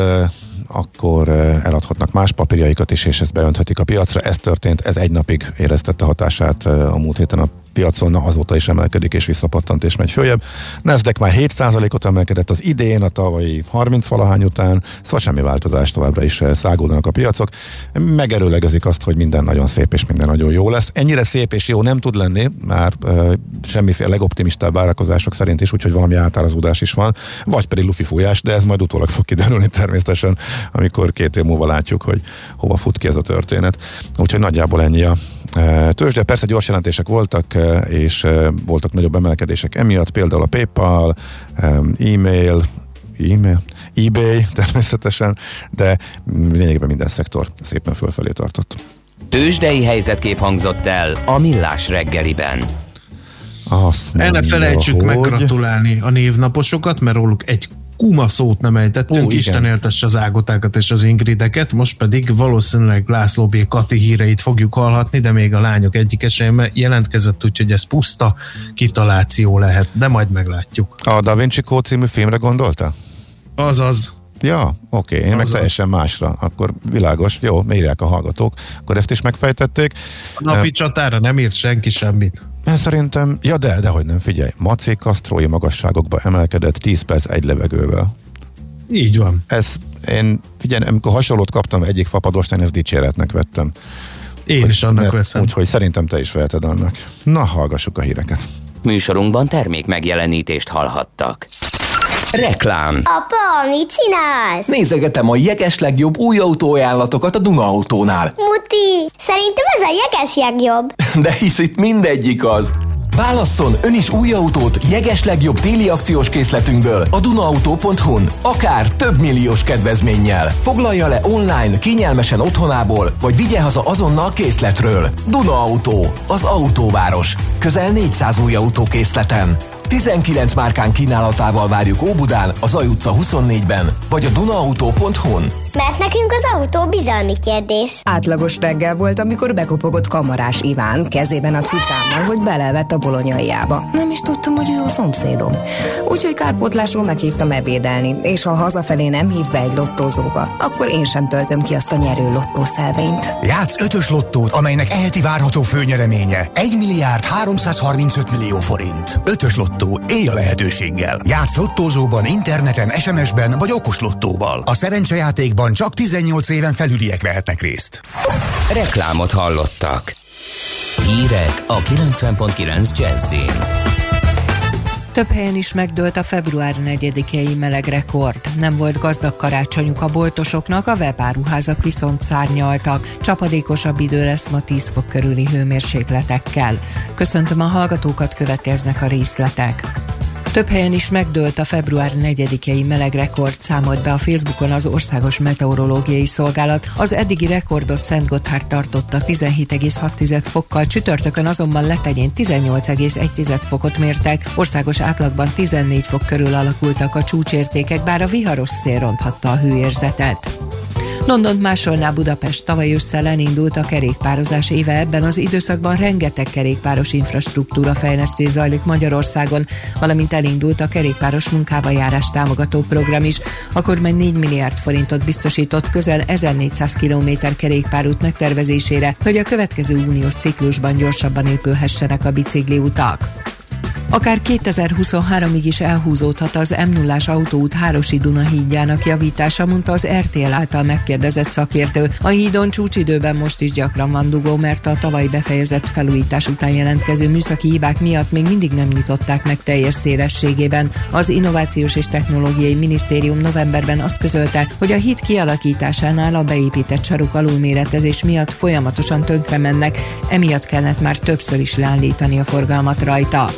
akkor eladhatnak más papírjaikat is, és ezt beönthetik a piacra. Ez történt, ez egy napig éreztette hatását a múlt héten a piacon azóta is emelkedik és visszapattant és megy följebb. Nasdaq már 7%-ot emelkedett az idén, a tavalyi 30 valahány után, szóval semmi változás továbbra is eh, szágulnak a piacok. Megerőlegezik azt, hogy minden nagyon szép és minden nagyon jó lesz. Ennyire szép és jó nem tud lenni, már uh, semmiféle legoptimistább várakozások szerint is, úgyhogy valami átárazódás is van, vagy pedig lufi fújás, de ez majd utólag fog kiderülni természetesen, amikor két év múlva látjuk, hogy hova fut ki ez a történet. Úgyhogy nagyjából ennyi a tőzsde. Persze gyors jelentések voltak, és voltak nagyobb emelkedések emiatt, például a PayPal, e-mail, e-mail, eBay természetesen, de lényegében minden szektor szépen fölfelé tartott. Tőzsdei helyzetkép hangzott el a Millás reggeliben. Azt El ne felejtsük hogy... meggratulálni a névnaposokat, mert róluk egy kuma szót nem ejtettünk, Ó, Isten éltesse az ágotákat és az ingrideket, most pedig valószínűleg László B. Kati híreit fogjuk hallhatni, de még a lányok egyike sem jelentkezett, úgyhogy ez puszta kitaláció lehet, de majd meglátjuk. A Da Vinci Code című filmre gondolta? Azaz. Ja, oké, én Azaz. meg teljesen másra. Akkor világos, jó, írják a hallgatók. Akkor ezt is megfejtették. A napi uh, csatára nem írt senki semmit. Mert szerintem, ja de, de hogy nem, figyelj, Macé Kasztrói magasságokba emelkedett 10 perc egy levegővel. Így van. Ez, én, figyelj, amikor hasonlót kaptam egyik fapadostán, ezt dicséretnek vettem. Én hogy, is annak mert, veszem. Úgyhogy szerintem te is veheted annak. Na, hallgassuk a híreket. Műsorunkban termék megjelenítést hallhattak. Reklám. Apa, mit csinálsz? Nézegetem a jeges legjobb új autóajánlatokat a Duna Autónál. Muti, szerintem ez a jeges legjobb. De hisz itt mindegyik az. Válasszon ön is új autót jeges legjobb téli akciós készletünkből a dunaauto.hu-n, akár több milliós kedvezménnyel. Foglalja le online, kényelmesen otthonából, vagy vigye haza azonnal készletről. Duna Auto, az autóváros. Közel 400 új autókészleten. 19 márkán kínálatával várjuk Óbudán, az Aj utca 24-ben, vagy a dunaauto.hu-n. Mert nekünk az autó bizalmi kérdés. Átlagos reggel volt, amikor bekopogott kamarás Iván kezében a cicámmal, hogy belevett a bolonyaiába. Nem is tudtam, hogy ő a szomszédom. Úgyhogy kárpótlásról meghívtam ebédelni, és ha hazafelé nem hív be egy lottózóba, akkor én sem töltöm ki azt a nyerő lottószelvényt. Játsz ötös lottót, amelynek eheti várható főnyereménye 1 milliárd 335 millió forint. Ötös lottó, élj a lehetőséggel. Játsz lottózóban, interneten, SMS-ben vagy okos lottóval. A szerencsejátékban játékban csak 18 éven felüliek vehetnek részt. Reklámot hallottak. Hírek a 90.9 Jazzin. Több helyen is megdőlt a február 4-i meleg rekord. Nem volt gazdag karácsonyuk a boltosoknak, a webáruházak viszont szárnyaltak. Csapadékosabb idő lesz ma 10 fok körüli hőmérsékletekkel. Köszöntöm a hallgatókat, következnek a részletek. Több helyen is megdőlt a február 4-i meleg rekord, számolt be a Facebookon az Országos Meteorológiai Szolgálat. Az eddigi rekordot Szent Gotthard tartotta 17,6 fokkal, csütörtökön azonban letegyén 18,1 fokot mértek. Országos átlagban 14 fok körül alakultak a csúcsértékek, bár a viharos szél ronthatta a hőérzetet. Londont másolná Budapest tavaly ősszel elindult a kerékpározás éve ebben az időszakban rengeteg kerékpáros infrastruktúra fejlesztés zajlik Magyarországon, valamint elindult a kerékpáros munkába járás támogató program is. A kormány 4 milliárd forintot biztosított közel 1400 km kerékpárút megtervezésére, hogy a következő uniós ciklusban gyorsabban épülhessenek a bicikliutak. Akár 2023-ig is elhúzódhat az m 0 autóút Hárosi Duna hídjának javítása, mondta az RTL által megkérdezett szakértő. A hídon csúcsidőben most is gyakran van dugó, mert a tavaly befejezett felújítás után jelentkező műszaki hibák miatt még mindig nem nyitották meg teljes szélességében. Az Innovációs és Technológiai Minisztérium novemberben azt közölte, hogy a híd kialakításánál a beépített saruk alulméretezés miatt folyamatosan tönkre mennek, emiatt kellett már többször is leállítani a forgalmat rajta.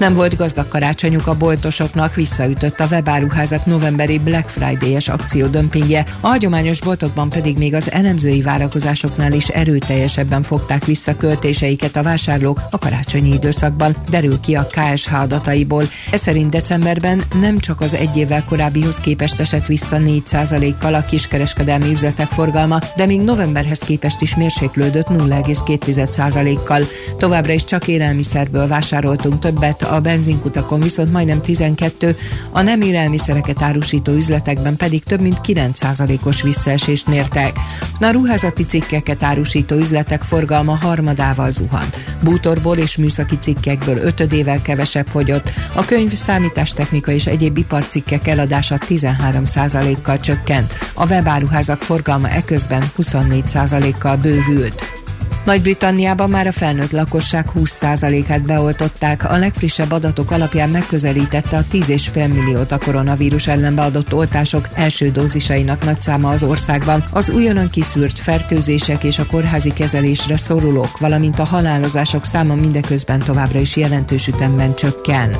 Nem volt gazdag karácsonyuk a boltosoknak, visszaütött a webáruházak novemberi Black Friday-es akció dömpingje, a hagyományos boltokban pedig még az elemzői várakozásoknál is erőteljesebben fogták vissza költéseiket a vásárlók a karácsonyi időszakban, derül ki a KSH adataiból. Ez szerint decemberben nem csak az egy évvel korábbihoz képest esett vissza 4%-kal a kiskereskedelmi üzletek forgalma, de még novemberhez képest is mérséklődött 0,2%-kal. Továbbra is csak élelmiszerből vásároltunk többet, a benzinkutakon viszont majdnem 12, a nem élelmiszereket árusító üzletekben pedig több mint 9%-os visszaesést mértek. A ruházati cikkeket árusító üzletek forgalma harmadával zuhant. Bútorból és műszaki cikkekből ötödével kevesebb fogyott, a könyv, számítástechnika és egyéb iparcikkek eladása 13%-kal csökkent, a webáruházak forgalma eközben 24%-kal bővült. Nagy-Britanniában már a felnőtt lakosság 20%-át beoltották. A legfrissebb adatok alapján megközelítette a 10,5 milliót a koronavírus ellen beadott oltások első dózisainak nagy száma az országban. Az újonnan kiszűrt fertőzések és a kórházi kezelésre szorulók, valamint a halálozások száma mindeközben továbbra is jelentős ütemben csökken.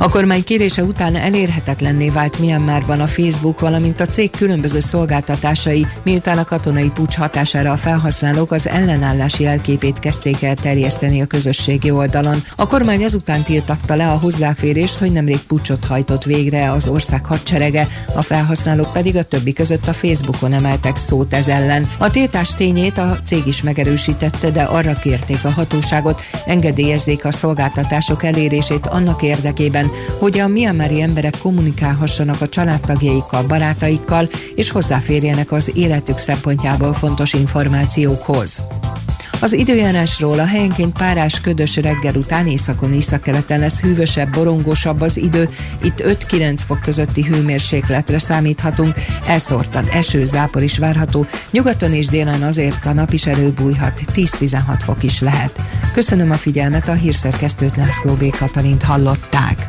A kormány kérése után elérhetetlenné vált Myanmarban a Facebook, valamint a cég különböző szolgáltatásai, miután a katonai pucs hatására a felhasználók az ellenállási jelképét kezdték el terjeszteni a közösségi oldalon. A kormány ezután tiltatta le a hozzáférést, hogy nemrég pucsot hajtott végre az ország hadserege, a felhasználók pedig a többi között a Facebookon emeltek szót ez ellen. A tiltás tényét a cég is megerősítette, de arra kérték a hatóságot, engedélyezzék a szolgáltatások elérését annak érdekében, hogy a miamari emberek kommunikálhassanak a családtagjaikkal, barátaikkal, és hozzáférjenek az életük szempontjából fontos információkhoz. Az időjárásról a helyenként párás ködös reggel után északon északkeleten lesz hűvösebb, borongósabb az idő, itt 5-9 fok közötti hőmérsékletre számíthatunk, elszórtan eső, zápor is várható, nyugaton és délen azért a nap is előbújhat, 10-16 fok is lehet. Köszönöm a figyelmet, a hírszerkesztőt László B. Katalint hallották.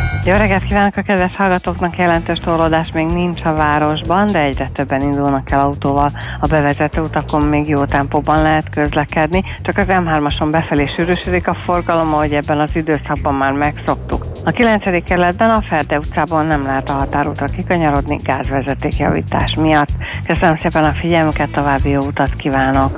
Jó reggelt kívánok a kedves hallgatóknak, jelentős torlódás még nincs a városban, de egyre többen indulnak el autóval. A bevezető utakon még jó tempóban lehet közlekedni, csak az M3-ason befelé sűrűsödik a forgalom, ahogy ebben az időszakban már megszoktuk. A 9. kerületben a Ferde utcában nem lehet a határútra kikanyarodni gázvezetékjavítás miatt. Köszönöm szépen a figyelmüket, további jó utat kívánok!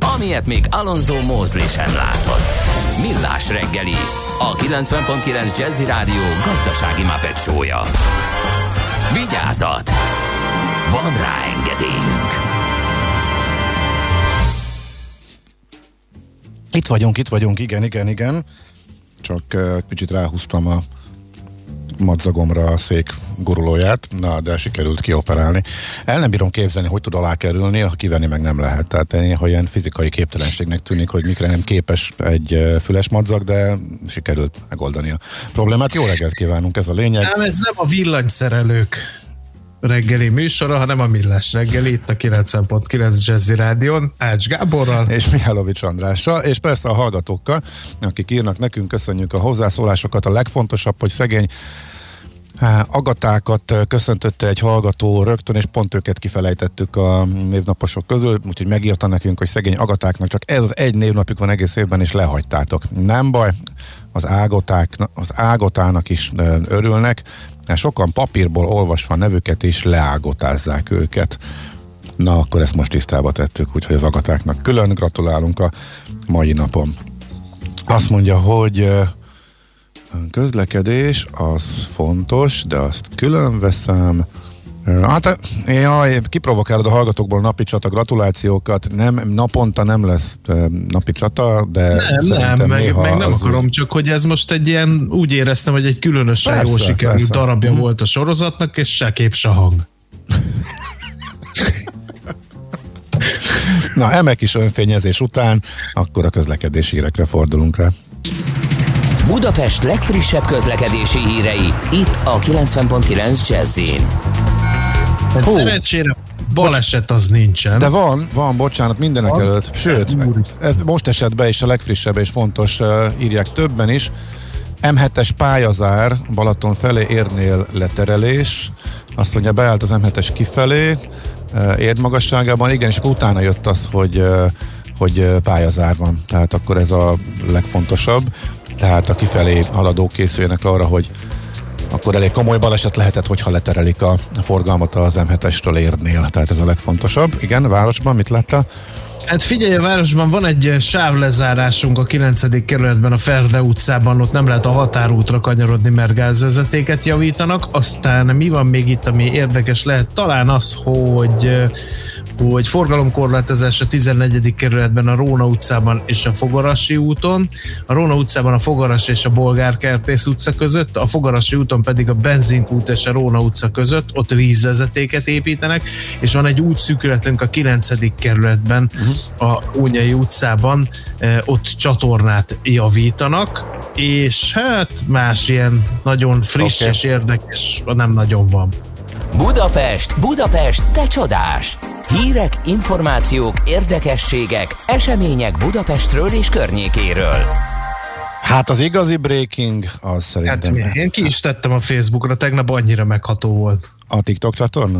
amilyet még Alonso Mózli sem látott. Millás reggeli, a 90.9 Jazzy Rádió gazdasági mapetsója. Vigyázat! Van rá engedélyünk! Itt vagyunk, itt vagyunk, igen, igen, igen. Csak uh, kicsit ráhúztam a madzagomra a szék gurulóját, na, de sikerült kioperálni. El nem bírom képzelni, hogy tud alá kerülni, ha kivenni meg nem lehet. Tehát néha ilyen fizikai képtelenségnek tűnik, hogy mikre nem képes egy füles madzag, de sikerült megoldani a problémát. Jó reggelt kívánunk, ez a lényeg. Nem, ez nem a villanyszerelők reggeli műsora, hanem a Millás reggeli, itt a 90.9 Jazzy Rádion, Ács Gáborral. És Mihálovics Andrással, és persze a hallgatókkal, akik írnak nekünk, köszönjük a hozzászólásokat. A legfontosabb, hogy szegény Agatákat köszöntötte egy hallgató rögtön, és pont őket kifelejtettük a névnaposok közül, úgyhogy megírta nekünk, hogy szegény Agatáknak csak ez az egy névnapjuk van egész évben, és lehagytátok. Nem baj, az, ágoták, az ágotának is örülnek, sokan papírból olvasva nevüket is leágotázzák őket. Na, akkor ezt most tisztába tettük, úgyhogy az agatáknak külön gratulálunk a mai napon. Azt mondja, hogy közlekedés az fontos, de azt külön veszem. Hát, jaj, kiprovokálod a hallgatókból napi csata gratulációkat. Nem, naponta nem lesz napi csata, de Nem, nem, meg, meg nem az akarom, csak hogy ez most egy ilyen, úgy éreztem, hogy egy különösen Persze, jól sikerült persze. darabja Mhm. volt a sorozatnak, és se kép, se hang. Na, emek is önfényezés után, akkor a közlekedési hírekre fordulunk rá. Budapest legfrissebb közlekedési hírei, itt a 90.9 Jazzin. Ez Hú. szerencsére baleset az nincsen. De van, van, bocsánat, mindenek Van? előtt. Sőt, ez most esett be is a legfrissebb és fontos, uh, írják többen is. M7-es pályazár Balaton felé érnél leterelés. Azt mondja, beállt az M7-es kifelé, uh, érd magasságában. Igen, és akkor utána jött az, hogy, uh, hogy pályazár van. Tehát akkor ez a legfontosabb. Tehát a kifelé haladók készüljenek arra, hogy akkor elég komoly baleset lehetett, hogyha leterelik a forgalmat az M7-esről érnél. Tehát ez a legfontosabb. Igen, városban mit láttál? Hát figyelj, a városban van egy sávlezárásunk a 9. kerületben, a Ferde utcában, ott nem lehet a határútra kanyarodni, mert gázvezetéket javítanak. Aztán mi van még itt, ami érdekes lehet? Talán az, hogy hogy forgalomkorlátozás a 14. kerületben a Róna utcában és a Fogarasi úton, a Róna utcában a Fogaras és a Bolgárkertész utca között, a Fogarasi úton pedig a Benzinkút és a Róna utca között, ott vízvezetéket építenek, és van egy útszűkületünk a 9. kerületben, uh-huh. a Únyai utcában, eh, ott csatornát javítanak, és hát más ilyen nagyon friss okay. és érdekes, nem nagyon van. Budapest, Budapest, te csodás! Hírek, információk, érdekességek, események Budapestről és környékéről. Hát az igazi breaking, az szerintem Hát én ki is tettem a Facebookra, tegnap annyira megható volt. a TikTok csatorna.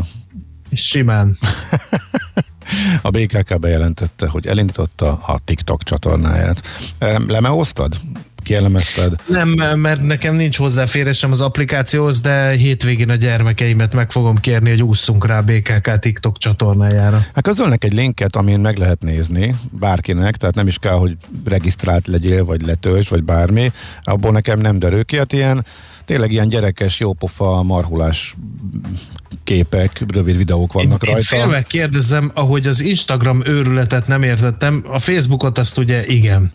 Simán. A BKK bejelentette, hogy elindította a TikTok csatornáját. Em, Lemeosztad? Kielemezted? Nem, mert nekem nincs hozzáférésem az applikációhoz, de hétvégén a gyermekeimet meg fogom kérni, hogy ússzunk rá a BKK TikTok csatornájára. Hát közölnek egy linket, amin meg lehet nézni bárkinek, tehát nem is kell, hogy regisztrált legyél, vagy letölts, vagy bármi. Abból nekem nem derül ki, hát ilyen tényleg ilyen gyerekes, jópofa, marhulás képek, rövid videók vannak én, rajta. Én félve kérdezem, ahogy az Instagram őrületet nem értettem, a Facebookot azt ugye igen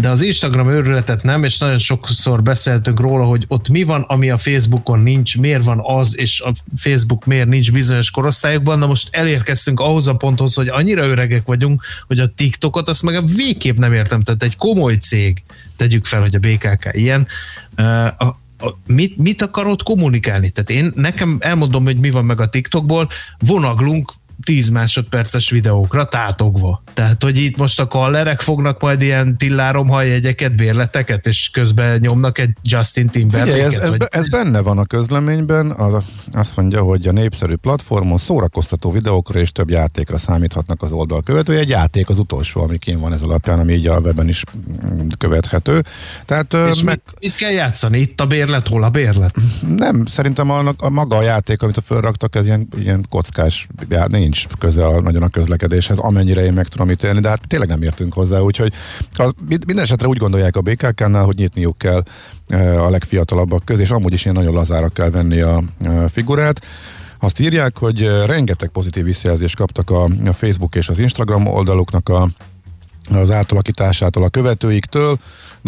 de az Instagram őrületet nem, és nagyon sokszor beszéltünk róla, hogy ott mi van, ami a Facebookon nincs, miért van az, és a Facebook miért nincs bizonyos korosztályokban. Na most elérkeztünk ahhoz a ponthoz, hogy annyira öregek vagyunk, hogy a TikTokot azt meg a végképp nem értem. Tehát egy komoly cég, tegyük fel, hogy a BKK ilyen, a, mit, mit akarod kommunikálni? Tehát én nekem elmondom, hogy mi van meg a TikTokból, vonaglunk 10 másodperces videókra tátogva. Tehát, hogy itt most a kallerek fognak majd ilyen tilláromhajjegyeket, bérleteket, és közben nyomnak egy Justin Timberlake-et? Figyelj, ez, ez, vagy... ez benne van a közleményben, az, azt mondja, hogy a népszerű platformon szórakoztató videókra és több játékra számíthatnak az oldal követője. Egy játék az utolsó, ami van ez alapján, ami így a webben is követhető. Tehát, és meg... mit, mit kell játszani? Itt a bérlet, hol a bérlet? Nem, szerintem a, a maga a játék, amit a fölraktak, ez ilyen, ilyen kockás, já, nincs köze a, nagyon a közlekedéshez, amennyire én meg tudom ítélni, de hát tényleg nem értünk hozzá, úgyhogy a, minden esetre úgy gondolják a BKK-nál, hogy nyitniuk kell e, a legfiatalabbak közé, és amúgy is ilyen nagyon lazára kell venni a, a figurát. Azt írják, hogy rengeteg pozitív visszajelzést kaptak a Facebook és az Instagram oldaluknak a, az átalakításától a követőiktől,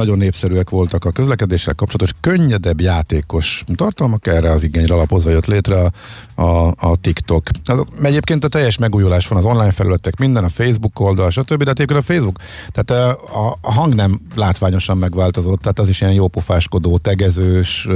nagyon népszerűek voltak a közlekedéssel kapcsolatos, könnyedebb játékos tartalmak, erre az igényre alapozva jött létre a, a, a TikTok. Az, egyébként a teljes megújulás van az online felületek, minden, a Facebook oldal, stb. De egyébként a Facebook, tehát a, a hang nem látványosan megváltozott, tehát az is ilyen jópofáskodó, tegezős,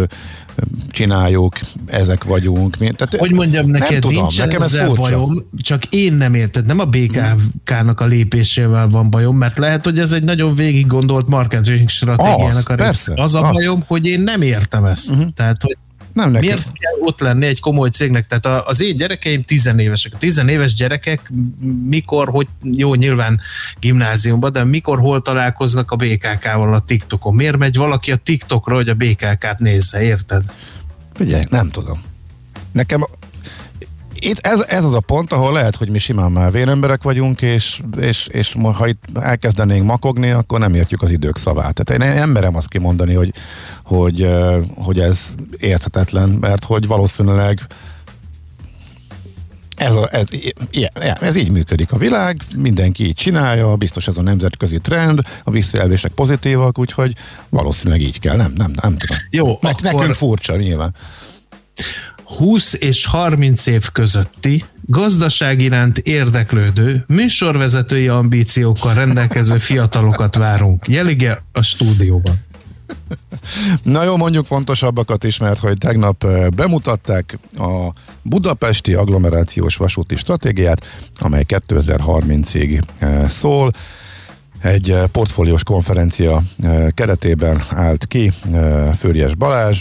csináljuk, ezek vagyunk. Mi, tehát hogy mondjam neked, tudom, nincsen nekem ez furcsa. bajom, csak én nem érted, nem a BKK-nak a lépésével van bajom, mert lehet, hogy ez egy nagyon végig gondolt marketing stratégiának a része. Az a az. bajom, hogy én nem értem ezt. Uh-huh. Tehát, hogy nem nekem. Miért kell ott lenni egy komoly cégnek? Tehát az én gyerekeim tizenévesek. A tizenéves gyerekek mikor, hogy jó, nyilván gimnáziumban, de mikor, hol találkoznak a BKK-val a TikTokon? Miért megy valaki a TikTokra, hogy a BKK-t nézze, érted? Figyelj, nem tudom. Nekem itt ez, ez az a pont, ahol lehet, hogy mi simán már vénemberek vagyunk, és, és, és ha itt elkezdenénk makogni, akkor nem értjük az idők szavát. Tehát én nem merem azt kimondani, hogy, hogy, hogy ez érthetetlen, mert hogy valószínűleg ez, a, ez, ilyen, ez így működik a világ, mindenki így csinálja, biztos ez a nemzetközi trend, a visszajelzések pozitívak, úgyhogy valószínűleg így kell, nem, nem, nem tudom. Jó, ne, akkor... Nekünk furcsa nyilván. 20 és 30 év közötti, gazdaság iránt érdeklődő, műsorvezetői ambíciókkal rendelkező fiatalokat várunk. Jelige a stúdióban. Na jó, mondjuk fontosabbakat is, mert hogy tegnap bemutatták a budapesti agglomerációs vasúti stratégiát, amely 2030-ig szól. Egy portfóliós konferencia keretében állt ki Főries Balázs,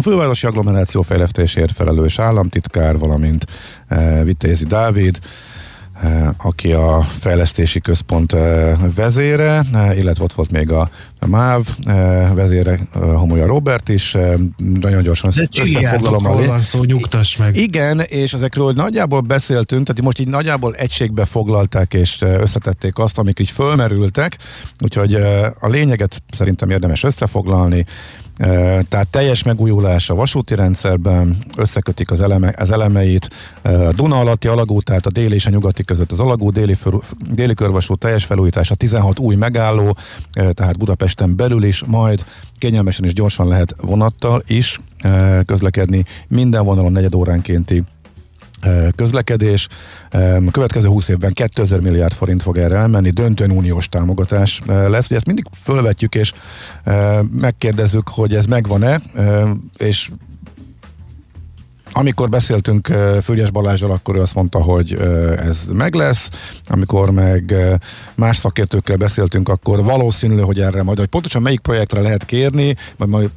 a fővárosi agglomeráció fejlesztésért felelős államtitkár, valamint e, Vitézi Dávid, e, aki a fejlesztési központ e, vezére, e, illetve ott volt még a, MÁV e, vezére, e, Homolya Robert is. E, nagyon gyorsan De összefoglalom a van szó, nyugtass meg. Igen, és ezekről nagyjából beszéltünk, tehát most így nagyjából egységbe foglalták és összetették azt, amik így fölmerültek, úgyhogy e, a lényeget szerintem érdemes összefoglalni. Tehát teljes megújulás a vasúti rendszerben, összekötik az, eleme, az elemeit, Duna alatti alagút, tehát a déli és a nyugati között az alagút, déli, föl, déli körvasút teljes felújítása, 16 új megálló, tehát Budapesten belül is, majd kényelmesen és gyorsan lehet vonattal is közlekedni, minden vonalon negyed óránkénti közlekedés. A következő 20 évben 2000 milliárd forint fog erre elmenni, döntően uniós támogatás lesz. Ugye ezt mindig fölvetjük, és megkérdezzük, hogy ez megvan-e, és amikor beszéltünk Fügyes Balázsral, akkor ő azt mondta, hogy ez meg lesz, amikor meg más szakértőkkel beszéltünk, akkor valószínű, hogy erre majd, hogy pontosan melyik projektre lehet kérni, majd, majd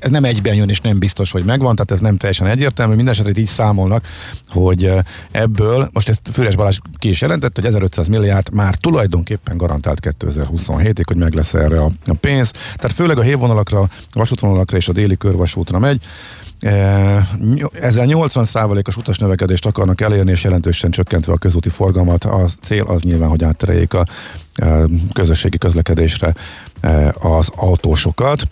ez nem egyben jön, és nem biztos, hogy megvan, tehát ez nem teljesen egyértelmű, minden esetre így számolnak, hogy ebből, most ezt Fügyes Balázs ki is jelentett, hogy 1500 milliárd már tulajdonképpen garantált 2027-ig, hogy meg lesz erre a, a pénz, tehát főleg a hévvonalakra, vasútvonalakra és a déli körvasútra megy, ezzel 80%-os utas növekedést akarnak elérni, és jelentősen csökkentve a közúti forgalmat. A cél az nyilván, hogy áttereljék a közösségi közlekedésre az autósokat.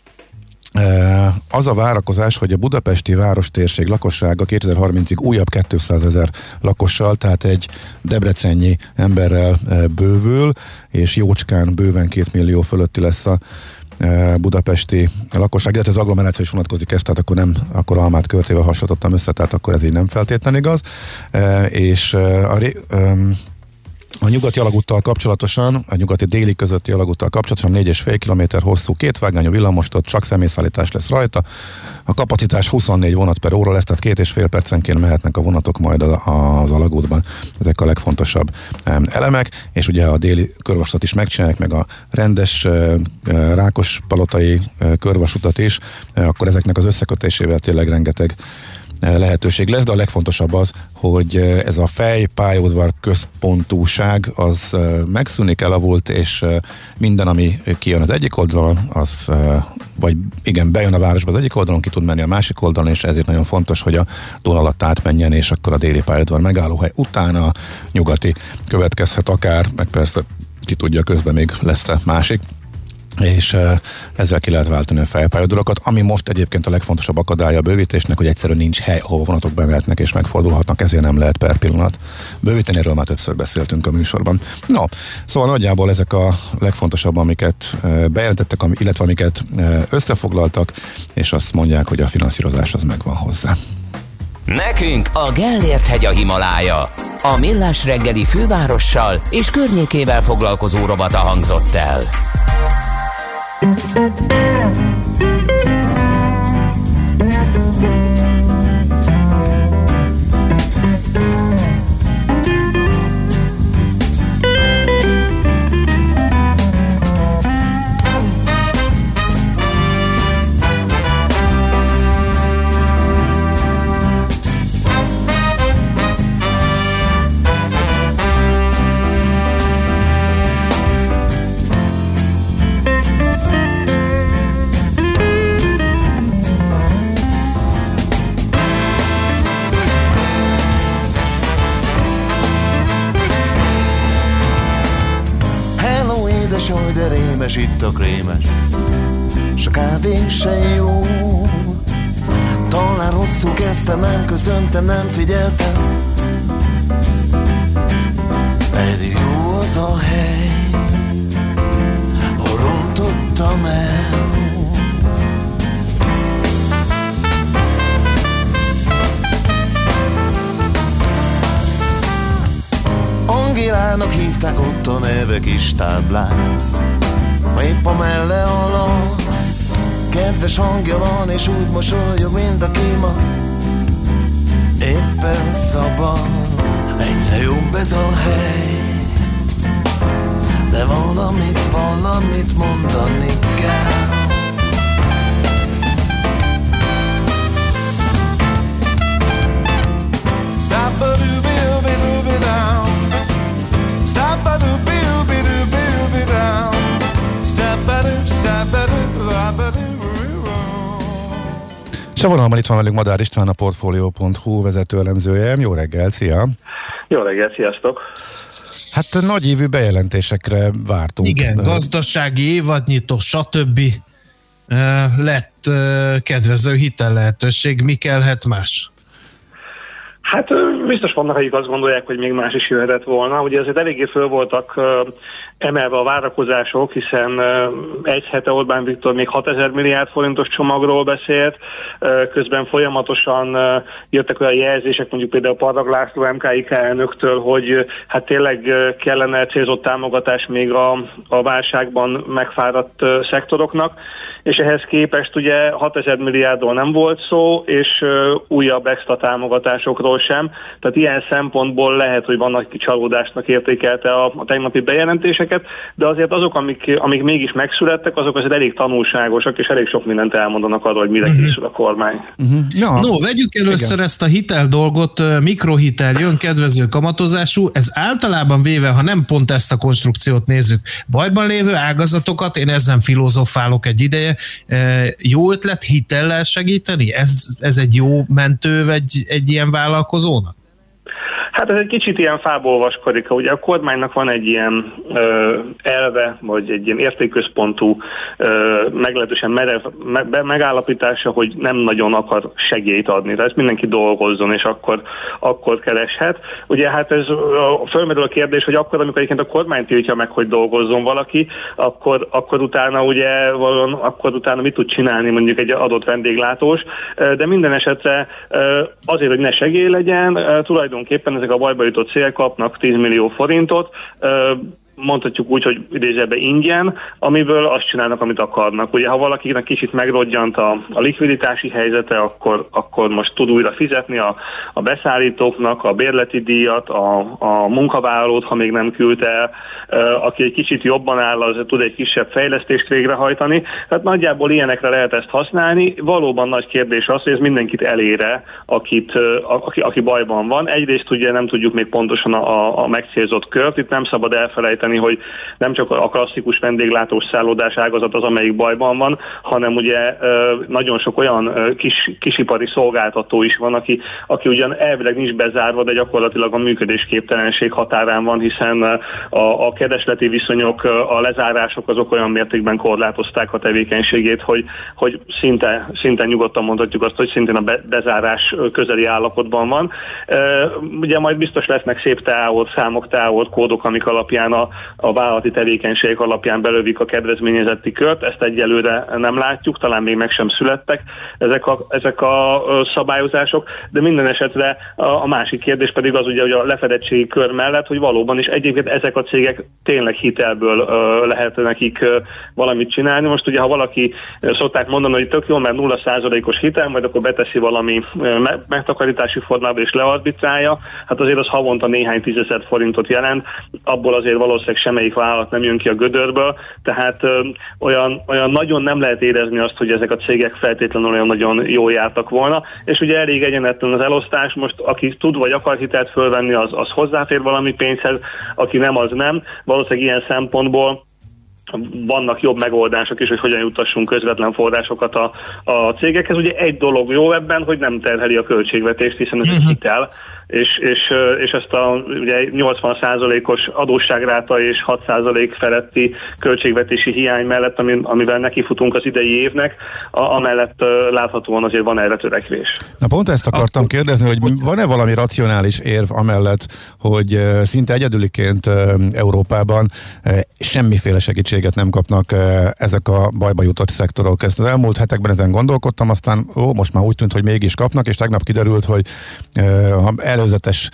Az a várakozás, hogy a budapesti várostérség lakossága 2030-ig újabb 200 ezer lakossal, tehát egy debrecennyi emberrel bővül, és jócskán bőven két millió fölötti lesz a budapesti lakosság, illetve az agglomeráció is vonatkozik ezt, tehát akkor nem, akkor almát körtével hasonlítottam össze, tehát akkor ez így nem feltétlenül igaz. És a, a nyugati alagúttal kapcsolatosan, a nyugati déli közötti alagúttal kapcsolatosan 4,5 km hosszú kétvágányú villamostot, csak személyszállítás lesz rajta. A kapacitás 24 vonat per óra lesz, tehát két és fél percenként mehetnek a vonatok majd az alagútban. Ezek a legfontosabb elemek, és ugye a déli körvastat is megcsinálják, meg a rendes rákos palotai körvasutat is, akkor ezeknek az összekötésével tényleg rengeteg lehetőség lesz, de a legfontosabb az, hogy ez a fej, pályaudvar központúság az megszűnik, elavult, és minden, ami kijön az egyik oldalon, az vagy igen, bejön a városba az egyik oldalon, ki tud menni a másik oldalon, és ezért nagyon fontos, hogy a Dón alatt átmenjen, és akkor a déli pályaudvar megállóhely utána nyugati következhet akár, meg persze ki tudja, közben még lesz a másik és ezzel ki lehet váltani a fejpályadulakat, ami most egyébként a legfontosabb akadálya a bővítésnek, hogy egyszerűen nincs hely, ahol vonatok bemehetnek és megfordulhatnak, ezért nem lehet per pillanat bővíteni, erről már többször beszéltünk a műsorban. No, szóval nagyjából ezek a legfontosabb, amiket bejelentettek, illetve amiket összefoglaltak, és azt mondják, hogy a finanszírozás az megvan hozzá. Nekünk a Gellért hegy a Himalája. A millás reggeli fővárossal és környékével foglalkozó robata hangzott el. Thank you. A krémes, s a kávé se jó. Talán rosszul kezdtem, nem köszöntem, nem figyeltem, pedig jó az a hely, hol rontottam el. Angélának hívták ott a neve kis táblán épp a melle alatt Kedves hangja van, és úgy mosolyog, mint a kíma Éppen szabad, egyre jobb ez a hely. De valamit, valamit mondani kell. Stop a dooby dooby dooby down Stop a dooby dooby dooby down És a vonalban itt van velünk Madár István, a Portfolio.hu vezető elemzője. Jó reggel, szia! Jó reggel, sziasztok! Hát nagy évű bejelentésekre vártunk. Igen, gazdasági évadnyitó, stb. lett kedvező hitel lehetőség, mi kellhet más? Hát biztos vannak, akik azt gondolják, hogy még más is jöhetett volna. Ugye azért eléggé föl voltak emelve a várakozások, hiszen egy hete Orbán Viktor még 6000 milliárd forintos csomagról beszélt, közben folyamatosan jöttek olyan jelzések, mondjuk például Parag László MKIK elnöktől, hogy hát tényleg kellene célzott támogatás még a, a válságban megfáradt szektoroknak, és ehhez képest ugye 6000 milliárdról nem volt szó, és újabb extra támogatásokról sem, tehát ilyen szempontból lehet, hogy vannak csalódásnak értékelte a, a tegnapi bejelentéseket, de azért azok, amik, amik mégis megszülettek, azok azért elég tanulságosak, és elég sok mindent elmondanak arról, hogy mire uh-huh. készül a kormány. Uh-huh. Ja. No, vegyük először Igen. ezt a hitel dolgot, mikrohitel jön, kedvező kamatozású, ez általában véve, ha nem pont ezt a konstrukciót nézzük, bajban lévő ágazatokat, én ezen filozofálok egy ideje, jó ötlet hitellel segíteni? Ez, ez egy jó mentő egy, egy ilyen vállalkozónak? Hát ez egy kicsit ilyen fából vaskodik. Ugye a kormánynak van egy ilyen ö, elve, vagy egy ilyen értékközpontú, ö, meglehetősen merev me, megállapítása, hogy nem nagyon akar segélyt adni. Tehát mindenki dolgozzon, és akkor, akkor kereshet. Ugye hát ez fölmerül a kérdés, hogy akkor, amikor egyébként a kormány tiltja meg, hogy dolgozzon valaki, akkor, akkor utána ugye valóan, akkor utána mit tud csinálni mondjuk egy adott vendéglátós, de minden esetre azért, hogy ne segély legyen, tulajdonképpen ezek a bajba jutott cél kapnak 10 millió forintot, mondhatjuk úgy, hogy idézőbe ingyen, amiből azt csinálnak, amit akarnak. Ugye, ha valakinek kicsit megrodjant a, a likviditási helyzete, akkor, akkor most tud újra fizetni a, a beszállítóknak a bérleti díjat, a, a munkavállalót, ha még nem küldte el, aki egy kicsit jobban áll, az tud egy kisebb fejlesztést végrehajtani. Tehát nagyjából ilyenekre lehet ezt használni. Valóban nagy kérdés az, hogy ez mindenkit elére, akit, aki, aki bajban van. Egyrészt ugye nem tudjuk még pontosan a, a megcélzott kört, itt nem szabad elfelejteni, említeni, hogy nem csak a klasszikus vendéglátós szállodás ágazat az, amelyik bajban van, hanem ugye nagyon sok olyan kis, kisipari szolgáltató is van, aki, aki ugyan elvileg nincs bezárva, de gyakorlatilag a működésképtelenség határán van, hiszen a, a keresleti viszonyok, a lezárások azok olyan mértékben korlátozták a tevékenységét, hogy, hogy szinte, szinte nyugodtan mondhatjuk azt, hogy szintén a be, bezárás közeli állapotban van. Ugye majd biztos lesznek szép teáort, számok, teáort, kódok, amik alapján a, a vállalati tevékenység alapján belövik a kedvezményezetti kört, ezt egyelőre nem látjuk, talán még meg sem születtek ezek a, ezek a szabályozások, de minden esetre a, a másik kérdés pedig az ugye, hogy a lefedettségi kör mellett, hogy valóban is egyébként ezek a cégek tényleg hitelből uh, lehet nekik uh, valamit csinálni. Most ugye, ha valaki szokták mondani, hogy tök jó, mert 0%-os hitel, majd akkor beteszi valami megtakarítási formába és learbitrálja, hát azért az havonta néhány tízezer forintot jelent, abból azért valószínűleg valószínűleg semmelyik vállalat nem jön ki a gödörből, tehát ö, olyan, olyan nagyon nem lehet érezni azt, hogy ezek a cégek feltétlenül olyan nagyon jól jártak volna, és ugye elég egyenetlen az elosztás, most aki tud vagy akar hitelt fölvenni, az, az hozzáfér valami pénzhez, aki nem, az nem. Valószínűleg ilyen szempontból vannak jobb megoldások is, hogy hogyan jutassunk közvetlen forrásokat a, a cégekhez. Ugye egy dolog jó ebben, hogy nem terheli a költségvetést, hiszen ez uh-huh. egy hitel, és, és, és ezt a ugye 80%-os adósságráta és 6% feletti költségvetési hiány mellett, amivel nekifutunk az idei évnek, a, amellett láthatóan azért van erre törekvés. Na pont ezt akartam Akkor, kérdezni, hogy van-e valami racionális érv amellett, hogy szinte egyedüliként Európában semmiféle segítséget nem kapnak ezek a bajba jutott szektorok. Ezt az elmúlt hetekben ezen gondolkodtam, aztán ó, most már úgy tűnt, hogy mégis kapnak, és tegnap kiderült, hogy ha el előzetes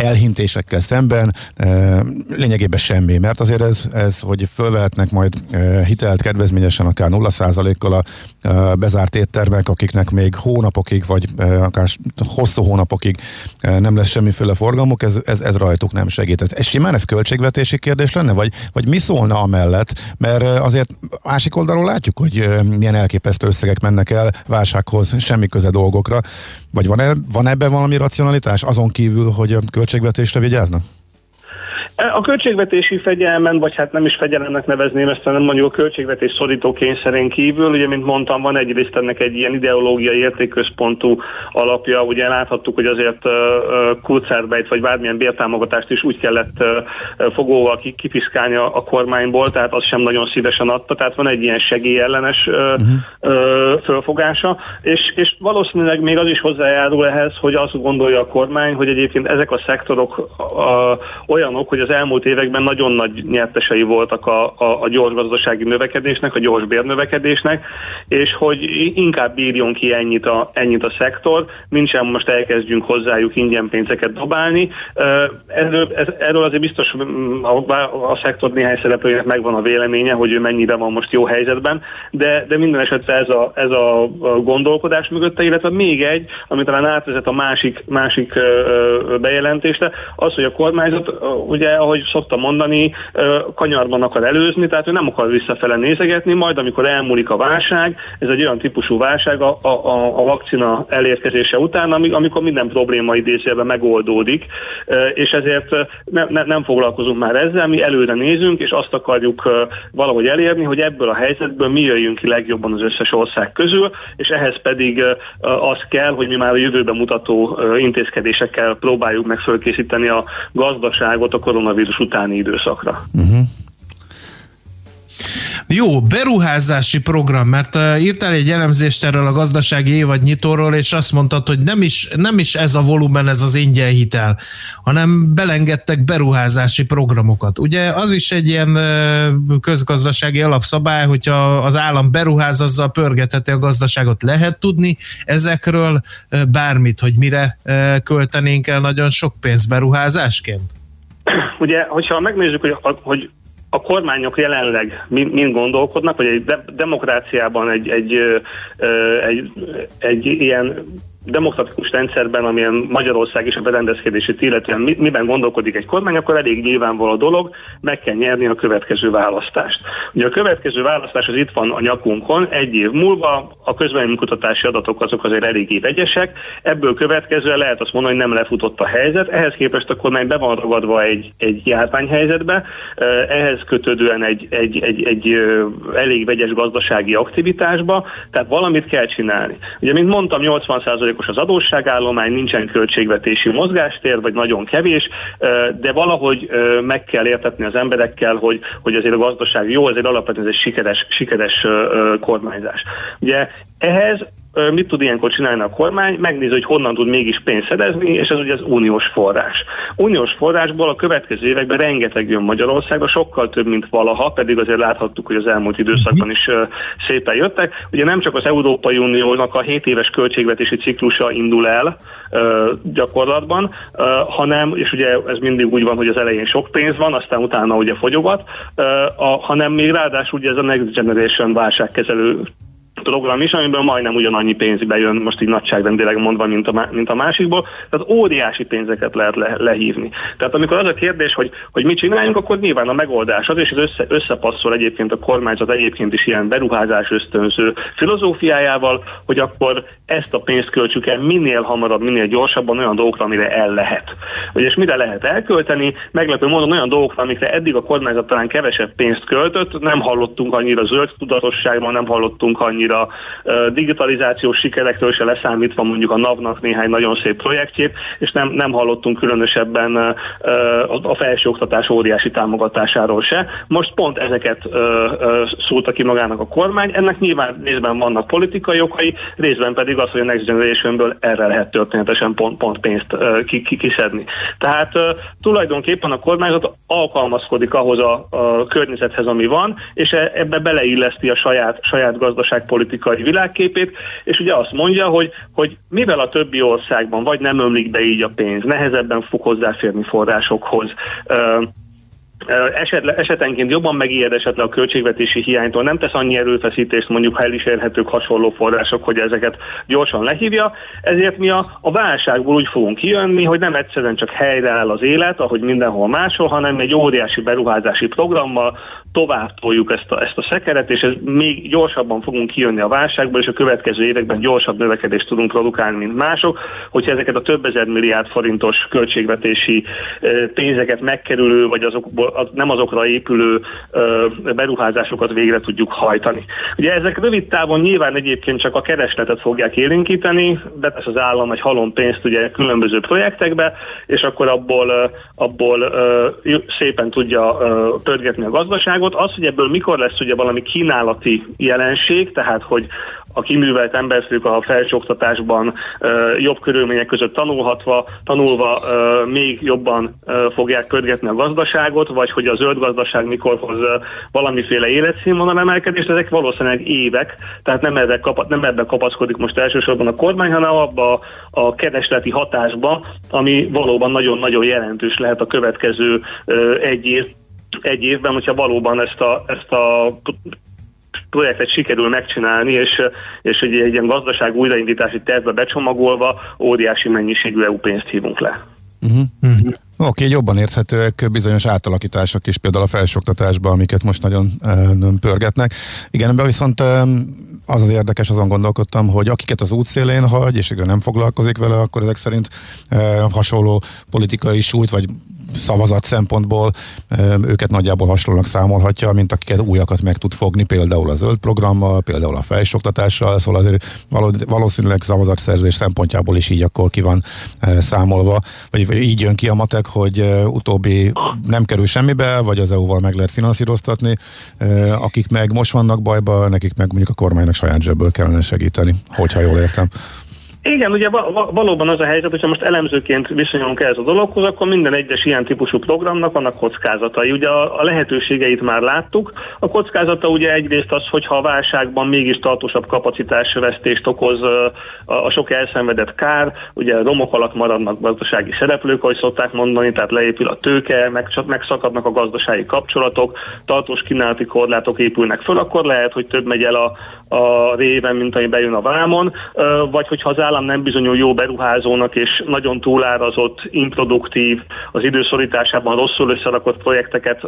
elhintésekkel szemben e, lényegében semmi, mert azért ez, ez hogy fölvehetnek majd e, hitelt kedvezményesen akár 0%-kal a e, bezárt éttermek, akiknek még hónapokig, vagy akár hosszú hónapokig nem lesz semmiféle forgalmuk, ez, ez, ez rajtuk nem segít. Ez, ez simán ez költségvetési kérdés lenne, vagy, vagy mi szólna amellett, mert azért másik oldalról látjuk, hogy milyen elképesztő összegek mennek el válsághoz, semmi köze dolgokra, vagy van, e, van ebben valami racionalitás, azon kívül, hogy költségvetésre vigyáznak? A költségvetési fegyelmen, vagy hát nem is fegyelemnek nevezném ezt, hanem mondjuk a költségvetés szorító kényszerén kívül, ugye, mint mondtam, van egyrészt ennek egy ilyen ideológiai értékközpontú alapja, ugye láthattuk, hogy azért uh, kulcárbejt vagy bármilyen bértámogatást is úgy kellett fogóval kipiszkálni a, a kormányból, tehát az sem nagyon szívesen adta, tehát van egy ilyen segélyellenes uh, uh-huh. uh, fölfogása, és, és valószínűleg még az is hozzájárul ehhez, hogy azt gondolja a kormány, hogy egyébként ezek a szektorok uh, olyanok, hogy az elmúlt években nagyon nagy nyertesei voltak a, a, a gyors gazdasági növekedésnek, a gyors bérnövekedésnek, és hogy inkább bírjon ki ennyit a, ennyit a szektor, mint sem most elkezdjünk hozzájuk ingyen pénzeket dobálni. Erről, erről azért biztos a, a szektor néhány szereplőjének megvan a véleménye, hogy ő mennyire van most jó helyzetben, de, de minden esetre ez a, ez a gondolkodás mögötte, illetve még egy, ami talán átvezet a másik, másik bejelentésre, az, hogy a kormányzat, ugye, ahogy szoktam mondani, kanyarban akar előzni, tehát ő nem akar visszafele nézegetni, majd amikor elmúlik a válság, ez egy olyan típusú válság a, a, a vakcina elérkezése után, amikor minden probléma idézőjelben megoldódik, és ezért ne, ne, nem foglalkozunk már ezzel, mi előre nézünk, és azt akarjuk valahogy elérni, hogy ebből a helyzetből mi jöjjünk ki legjobban az összes ország közül, és ehhez pedig az kell, hogy mi már a jövőben mutató intézkedésekkel próbáljuk meg fölkészíteni a gazdaságot a koronavírus utáni időszakra. Uh-huh. Jó, beruházási program, mert uh, írtál egy elemzést erről a gazdasági évad nyitóról, és azt mondtad, hogy nem is, nem is ez a volumen, ez az ingyen hitel, hanem belengedtek beruházási programokat. Ugye az is egy ilyen uh, közgazdasági alapszabály, hogyha az állam beruház, azzal pörgetheti a gazdaságot. Lehet tudni ezekről uh, bármit, hogy mire uh, költenénk el nagyon sok pénz beruházásként? Ugye, hogyha megnézzük, hogy, hogy a kormányok jelenleg mind, gondolkodnak, vagy egy de- demokráciában egy, egy, egy, egy ilyen demokratikus rendszerben, amilyen Magyarország és a berendezkedését illetően miben gondolkodik egy kormány, akkor elég nyilvánvaló dolog, meg kell nyerni a következő választást. Ugye a következő választás az itt van a nyakunkon, egy év múlva a közvéleménykutatási adatok azok azért eléggé vegyesek, ebből következően lehet azt mondani, hogy nem lefutott a helyzet, ehhez képest a kormány be van ragadva egy, egy járványhelyzetbe, ehhez kötődően egy, egy, egy, egy elég vegyes gazdasági aktivitásba, tehát valamit kell csinálni. Ugye, mint mondtam, 80 százalékos az adósságállomány, nincsen költségvetési mozgástér, vagy nagyon kevés, de valahogy meg kell értetni az emberekkel, hogy, hogy azért a gazdaság jó, azért alapvetően ez egy sikeres, sikeres kormányzás. Ugye ehhez mit tud ilyenkor csinálni a kormány? Megnézi, hogy honnan tud mégis pénzt szerezni, és ez ugye az uniós forrás. Uniós forrásból a következő években rengeteg jön Magyarországra, sokkal több, mint valaha, pedig azért láthattuk, hogy az elmúlt időszakban is szépen jöttek. Ugye nem csak az Európai Uniónak a 7 éves költségvetési ciklusa indul el gyakorlatban, hanem, és ugye ez mindig úgy van, hogy az elején sok pénz van, aztán utána ugye fogyogat, hanem még ráadásul ugye ez a Next Generation válságkezelő program is, amiből majdnem ugyanannyi pénz bejön, most így nagyságrendileg mondva, mint a, mint a másikból, tehát óriási pénzeket lehet le, lehívni. Tehát amikor az a kérdés, hogy, hogy mit csináljunk, akkor nyilván a megoldás az, és ez össze, összepasszol egyébként a kormányzat egyébként is ilyen beruházás ösztönző filozófiájával, hogy akkor ezt a pénzt költsük el minél hamarabb, minél gyorsabban olyan dolgokra, amire el lehet. Hogy és mire lehet elkölteni, meglepő módon olyan dolgokra, amikre eddig a kormányzat talán kevesebb pénzt költött, nem hallottunk annyira zöld tudatosságban, nem hallottunk annyira annyira digitalizációs sikerekről se leszámítva mondjuk a NAV-nak néhány nagyon szép projektjét, és nem, nem hallottunk különösebben a felsőoktatás óriási támogatásáról se. Most pont ezeket szólta ki magának a kormány, ennek nyilván részben vannak politikai okai, részben pedig az, hogy a Next Generation-ből erre lehet történetesen pont, pont pénzt kiszedni. Tehát tulajdonképpen a kormányzat alkalmazkodik ahhoz a, a környezethez, ami van, és e, ebbe beleilleszti a saját, saját gazdaság politikai világképét, és ugye azt mondja, hogy, hogy mivel a többi országban vagy nem ömlik be így a pénz, nehezebben fog hozzáférni forrásokhoz, eset, esetenként jobban megijed esetleg a költségvetési hiánytól, nem tesz annyi erőfeszítést mondjuk, ha el is érhetők hasonló források, hogy ezeket gyorsan lehívja, ezért mi a, a válságból úgy fogunk kijönni, hogy nem egyszerűen csak helyreáll az élet, ahogy mindenhol máshol, hanem egy óriási beruházási programmal tovább toljuk ezt a, ezt a szekeret, és ez még gyorsabban fogunk kijönni a válságból, és a következő években gyorsabb növekedést tudunk produkálni, mint mások, hogyha ezeket a több ezer milliárd forintos költségvetési pénzeket megkerülő, vagy azokból, nem azokra épülő beruházásokat végre tudjuk hajtani. Ugye ezek rövid távon nyilván egyébként csak a keresletet fogják élénkíteni, betesz az állam egy halom pénzt ugye különböző projektekbe, és akkor abból, abból szépen tudja pörgetni a gazdaság, világot. Az, hogy ebből mikor lesz ugye valami kínálati jelenség, tehát hogy a kiművelt emberszülők a felsőoktatásban jobb körülmények között tanulhatva, tanulva még jobban fogják pörgetni a gazdaságot, vagy hogy a zöld gazdaság mikor hoz valamiféle életszínvonal emelkedést, ezek valószínűleg évek, tehát nem, ebben, kapa, nem ebben kapaszkodik most elsősorban a kormány, hanem abba a keresleti hatásba, ami valóban nagyon-nagyon jelentős lehet a következő egy év egy évben, hogyha valóban ezt a, ezt a projektet sikerül megcsinálni, és, és egy, egy ilyen gazdaság újraindítási tervbe becsomagolva óriási mennyiségű EU pénzt hívunk le. Uh-huh. Uh-huh. Oké, okay, jobban érthetőek bizonyos átalakítások is, például a felsoktatásban, amiket most nagyon uh, pörgetnek. Igen, ebben viszont az az érdekes, azon gondolkodtam, hogy akiket az útszélén hagy, és igen, nem foglalkozik vele, akkor ezek szerint uh, hasonló politikai súlyt, vagy szavazat szempontból őket nagyjából hasonlónak számolhatja, mint akiket újakat meg tud fogni, például a zöld programmal, például a felsoktatással, szóval azért valószínűleg szavazatszerzés szempontjából is így akkor ki van számolva, vagy így jön ki a matek, hogy utóbbi nem kerül semmibe, vagy az EU-val meg lehet finanszíroztatni, akik meg most vannak bajba, nekik meg mondjuk a kormánynak saját zsebből kellene segíteni, hogyha jól értem. Igen, ugye valóban az a helyzet, hogyha most elemzőként viszonyulunk ehhez a dologhoz, akkor minden egyes ilyen típusú programnak vannak kockázatai. Ugye a, a lehetőségeit már láttuk. A kockázata ugye egyrészt az, hogyha a válságban mégis tartósabb kapacitásvesztést okoz a, a sok elszenvedett kár, ugye romok alatt maradnak gazdasági szereplők, ahogy szokták mondani, tehát leépül a tőke, meg, megszakadnak a gazdasági kapcsolatok, tartós kínálati korlátok épülnek föl, akkor lehet, hogy több megy el a, a réven, mint ami bejön a vámon, vagy hogyha az állam nem bizonyul jó beruházónak, és nagyon túlárazott, improduktív, az időszorításában rosszul összerakott projekteket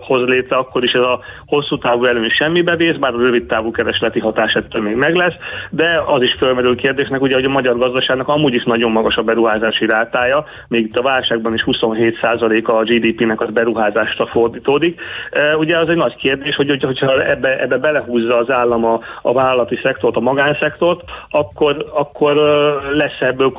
hoz létre, akkor is ez a hosszú távú előny semmibe vész, bár a rövid távú keresleti hatás ettől még meg lesz, de az is fölmerül kérdésnek, ugye, hogy a magyar gazdaságnak amúgy is nagyon magas a beruházási rátája, még itt a válságban is 27%-a a GDP-nek az beruházásra fordítódik. Ugye az egy nagy kérdés, hogy hogyha ebbe, ebbe belehúzza az állam a, a vállalati szektort, a magánszektort, akkor, akkor lesz ebből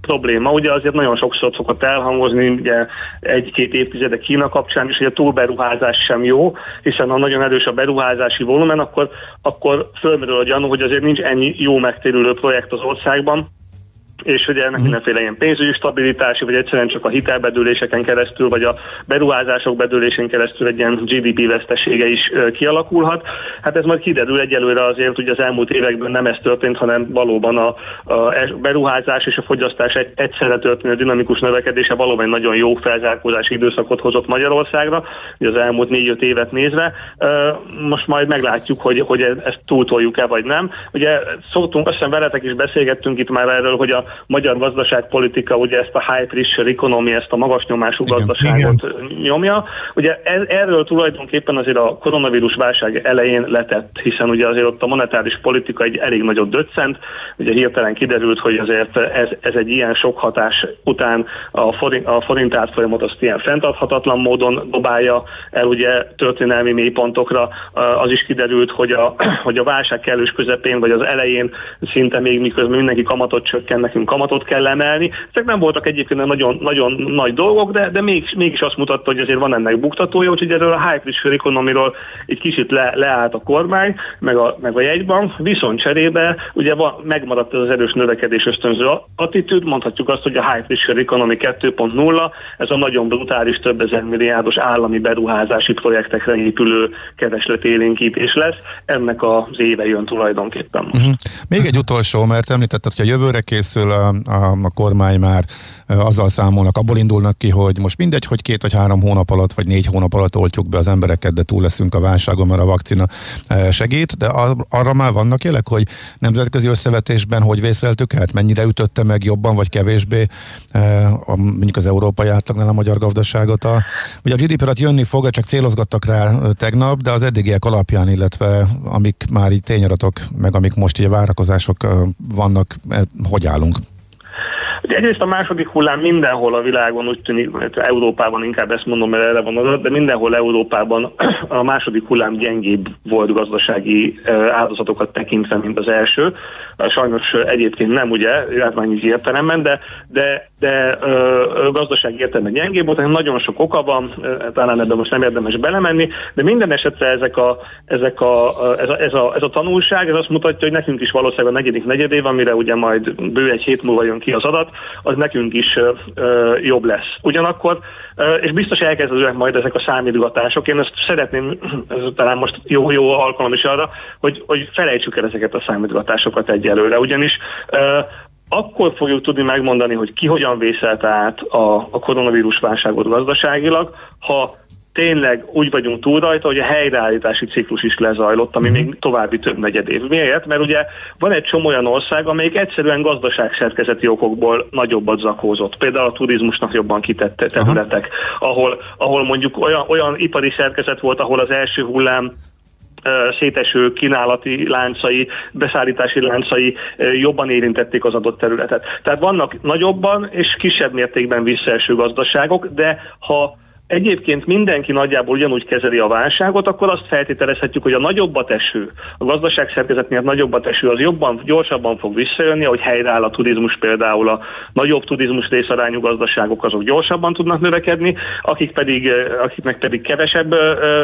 probléma. Ugye azért nagyon sokszor szokott elhangozni, ugye egy-két évtizedek Kína kapcsán is, hogy a túlberuházás sem jó, hiszen ha nagyon erős a beruházási volumen, akkor, akkor fölmerül a gyanú, hogy azért nincs ennyi jó megtérülő projekt az országban, és hogy ennek mindenféle ilyen pénzügyi stabilitási, vagy egyszerűen csak a hitelbedőléseken keresztül, vagy a beruházások bedőlésén keresztül egy ilyen GDP vesztesége is kialakulhat. Hát ez majd kiderül egyelőre azért, hogy az elmúlt években nem ez történt, hanem valóban a, a beruházás és a fogyasztás egy, egyszerre történő dinamikus növekedése valóban egy nagyon jó felzárkózási időszakot hozott Magyarországra, hogy az elmúlt négy-öt évet nézve. Most majd meglátjuk, hogy, hogy ezt túltoljuk-e vagy nem. Ugye szoktunk, azt hiszem veletek is beszélgettünk itt már erről, hogy a magyar gazdaságpolitika ugye ezt a high pressure economy, ezt a magas nyomású igen, gazdaságot igen. nyomja. Ugye ez, erről tulajdonképpen azért a koronavírus válság elején letett, hiszen ugye azért ott a monetáris politika egy elég nagyot döccent, ugye hirtelen kiderült, hogy azért ez, ez egy ilyen sok hatás után a forint, a forint átfolyamot azt ilyen fenntarthatatlan módon dobálja el ugye történelmi mélypontokra. Az is kiderült, hogy a, hogy a válság kellős közepén, vagy az elején szinte még miközben mindenki kamatot csökken, nekünk kamatot kell emelni. Ezek nem voltak egyébként nagyon, nagyon nagy dolgok, de, de mégis, mégis azt mutatta, hogy azért van ennek buktatója, úgyhogy erről a high pressure economy-ról egy kicsit le, leállt a kormány, meg a, meg a jegybank, viszont cserébe ugye van, megmaradt ez az erős növekedés ösztönző attitűd, mondhatjuk azt, hogy a high pressure economy 2.0, ez a nagyon brutális több ezer milliárdos állami beruházási projektekre épülő keresletélénkítés lesz. Ennek az éve jön tulajdonképpen most. Uh-huh. Még egy utolsó, mert említetted, hogy a jövőre készül a, a, kormány már azzal számolnak, abból indulnak ki, hogy most mindegy, hogy két vagy három hónap alatt, vagy négy hónap alatt oltjuk be az embereket, de túl leszünk a válságon, mert a vakcina segít, de arra már vannak jelek, hogy nemzetközi összevetésben hogy vészeltük át, mennyire ütötte meg jobban vagy kevésbé a, mondjuk az európai átlagnál a magyar gazdaságot. A, ugye a GDP alatt jönni fog, csak célozgattak rá tegnap, de az eddigiek alapján, illetve amik már így tényadatok, meg amik most ugye várakozások vannak, hogy állunk? Ugye egyrészt a második hullám mindenhol a világon úgy tűnik, Európában inkább ezt mondom, mert erre van adat, de mindenhol Európában a második hullám gyengébb volt gazdasági áldozatokat tekintve, mint az első. sajnos egyébként nem ugye, járványügyi értelemben, de, de, de gazdasági értelemben gyengébb volt, nagyon sok oka van, talán ebben most nem érdemes belemenni, de minden esetre ezek a, ezek a, ez, a, ez, a, ez a tanulság, ez azt mutatja, hogy nekünk is valószínűleg a negyedik negyedév, amire ugye majd bő egy hét múlva jön ki az adat, az nekünk is jobb lesz. Ugyanakkor, és biztos elkezdődnek majd ezek a számítgatások, én ezt szeretném, ez talán most jó-jó alkalom is arra, hogy, hogy felejtsük el ezeket a számítgatásokat egyelőre, ugyanis akkor fogjuk tudni megmondani, hogy ki hogyan vészelte át a, a koronavírus válságot gazdaságilag, ha tényleg úgy vagyunk túl rajta, hogy a helyreállítási ciklus is lezajlott, ami még további több negyed év. Miért? Mert ugye van egy csomó olyan ország, amelyik egyszerűen gazdaságszerkezeti okokból nagyobbat zakózott. Például a turizmusnak jobban kitett területek, ahol, ahol mondjuk olyan, olyan ipari szerkezet volt, ahol az első hullám széteső kínálati láncai, beszállítási láncai jobban érintették az adott területet. Tehát vannak nagyobban és kisebb mértékben visszaeső gazdaságok, de ha egyébként mindenki nagyjából ugyanúgy kezeli a válságot, akkor azt feltételezhetjük, hogy a nagyobbat eső, a gazdaság szerkezet miatt nagyobbat eső az jobban, gyorsabban fog visszajönni, hogy helyreáll a turizmus például a nagyobb turizmus részarányú gazdaságok azok gyorsabban tudnak növekedni, akik pedig, akiknek pedig kevesebb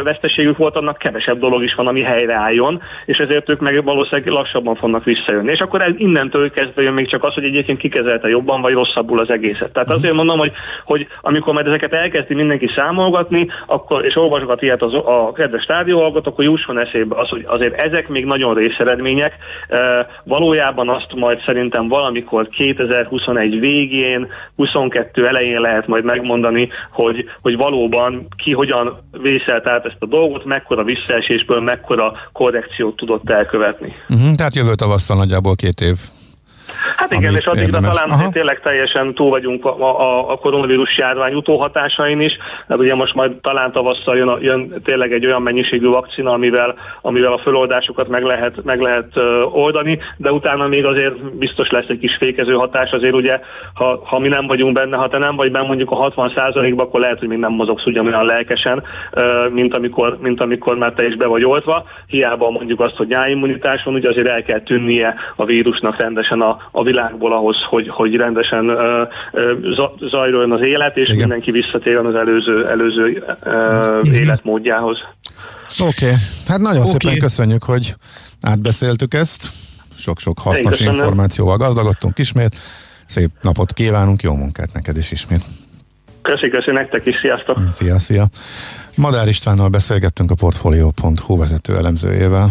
veszteségük volt, annak kevesebb dolog is van, ami helyreálljon, és ezért ők meg valószínűleg lassabban fognak visszajönni. És akkor ez innentől kezdve jön még csak az, hogy egyébként kikezelte jobban vagy rosszabbul az egészet. Tehát azért mondom, hogy, hogy amikor majd ezeket elkezdi mindenki számolgatni, akkor, és olvasgat ilyet az, a kedves hallgatók, akkor jusson eszébe az, hogy azért ezek még nagyon részeredmények. E, valójában azt majd szerintem valamikor 2021 végén, 22 elején lehet majd megmondani, hogy, hogy valóban ki hogyan vészelt át ezt a dolgot, mekkora visszaesésből, mekkora korrekciót tudott elkövetni. Uh-huh, tehát jövő tavasszal nagyjából két év Hát igen, és addigra talán Aha. tényleg teljesen túl vagyunk a, a, a koronavírus járvány utóhatásain is, mert ugye most majd talán tavasszal jön, jön tényleg egy olyan mennyiségű vakcina, amivel, amivel a föloldásokat meg lehet, meg lehet oldani, de utána még azért biztos lesz egy kis fékező hatás, azért ugye, ha, ha mi nem vagyunk benne, ha te nem vagy benne mondjuk a 60%-ba, akkor lehet, hogy még nem mozogsz ugyanolyan lelkesen, mint amikor, mint amikor már te is be vagy oltva. Hiába mondjuk azt, hogy nyáimmunitás van, ugye azért el kell tűnnie a vírusnak rendesen a, a világból ahhoz, hogy, hogy rendesen uh, uh, zajroljon az élet, és Igen. mindenki visszatérjen az előző, előző uh, életmódjához. Oké, okay. hát nagyon okay. szépen köszönjük, hogy átbeszéltük ezt. Sok-sok hasznos információval gazdagodtunk ismét. Szép napot kívánunk, jó munkát neked is ismét. Köszi, köszi nektek is, sziasztok! Szia, szia! Madár Istvánnal beszélgettünk a Portfolio.hu vezető elemzőjével.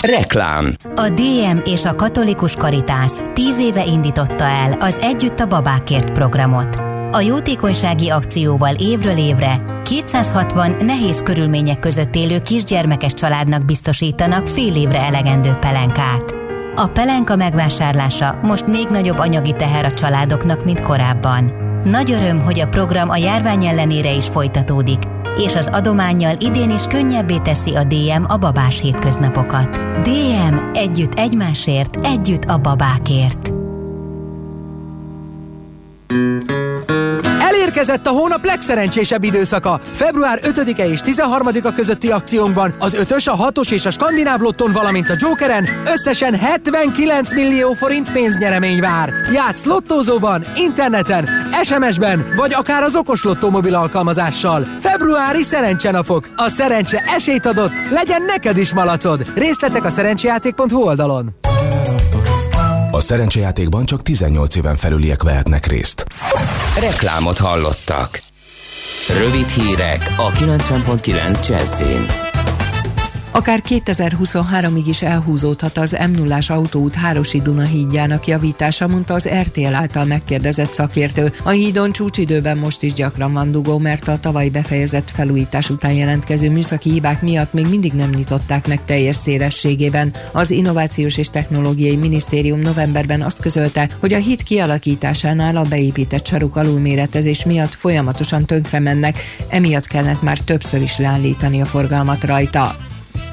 Reklám A DM és a Katolikus Karitász tíz éve indította el az Együtt a Babákért programot. A jótékonysági akcióval évről évre 260 nehéz körülmények között élő kisgyermekes családnak biztosítanak fél évre elegendő pelenkát. A pelenka megvásárlása most még nagyobb anyagi teher a családoknak, mint korábban. Nagy öröm, hogy a program a járvány ellenére is folytatódik, és az adományjal idén is könnyebbé teszi a DM a babás hétköznapokat. DM együtt egymásért, együtt a babákért. Elérkezett a hónap legszerencsésebb időszaka. Február 5-e és 13-a közötti akciónkban az 5-ös, a 6-os és a skandináv lotton, valamint a Jokeren összesen 79 millió forint pénznyeremény vár. Játsz lottózóban, interneten, SMS-ben, vagy akár az okos lottó mobil alkalmazással. Februári szerencsenapok. A szerencse esélyt adott, legyen neked is malacod. Részletek a szerencsejáték.hu oldalon. A szerencsejátékban csak 18 éven felüliek vehetnek részt. Reklámot hallottak. Rövid hírek a 90.9 Jazzin. Akár 2023-ig is elhúzódhat az m 0 autóút Hárosi Duna hídjának javítása, mondta az RTL által megkérdezett szakértő. A hídon csúcsidőben most is gyakran van dugó, mert a tavaly befejezett felújítás után jelentkező műszaki hibák miatt még mindig nem nyitották meg teljes szélességében. Az Innovációs és Technológiai Minisztérium novemberben azt közölte, hogy a híd kialakításánál a beépített saruk alulméretezés miatt folyamatosan tönkre mennek, emiatt kellett már többször is leállítani a forgalmat rajta.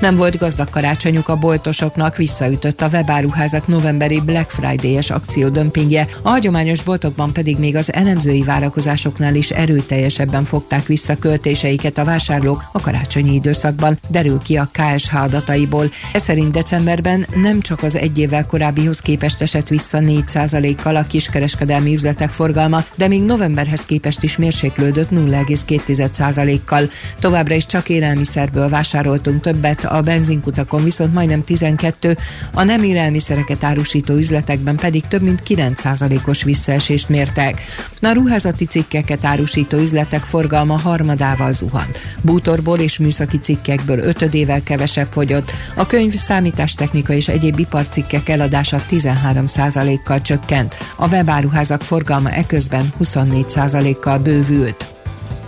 Nem volt gazdag karácsonyuk a boltosoknak, visszaütött a webáruházak novemberi Black Friday-es akció dömpingje, a hagyományos boltokban pedig még az elemzői várakozásoknál is erőteljesebben fogták vissza költéseiket a vásárlók a karácsonyi időszakban, derül ki a KSH adataiból. Ez szerint decemberben nem csak az egy évvel korábbihoz képest esett vissza 4%-kal a kiskereskedelmi üzletek forgalma, de még novemberhez képest is mérséklődött 0,2%-kal. Továbbra is csak élelmiszerből vásároltunk többet, a benzinkutakon viszont majdnem 12, a nem élelmiszereket árusító üzletekben pedig több mint 9%-os visszaesést mértek. A ruházati cikkeket árusító üzletek forgalma harmadával zuhant. Bútorból és műszaki cikkekből ötödével kevesebb fogyott, a könyv, számítástechnika és egyéb iparcikkek eladása 13%-kal csökkent, a webáruházak forgalma eközben 24%-kal bővült.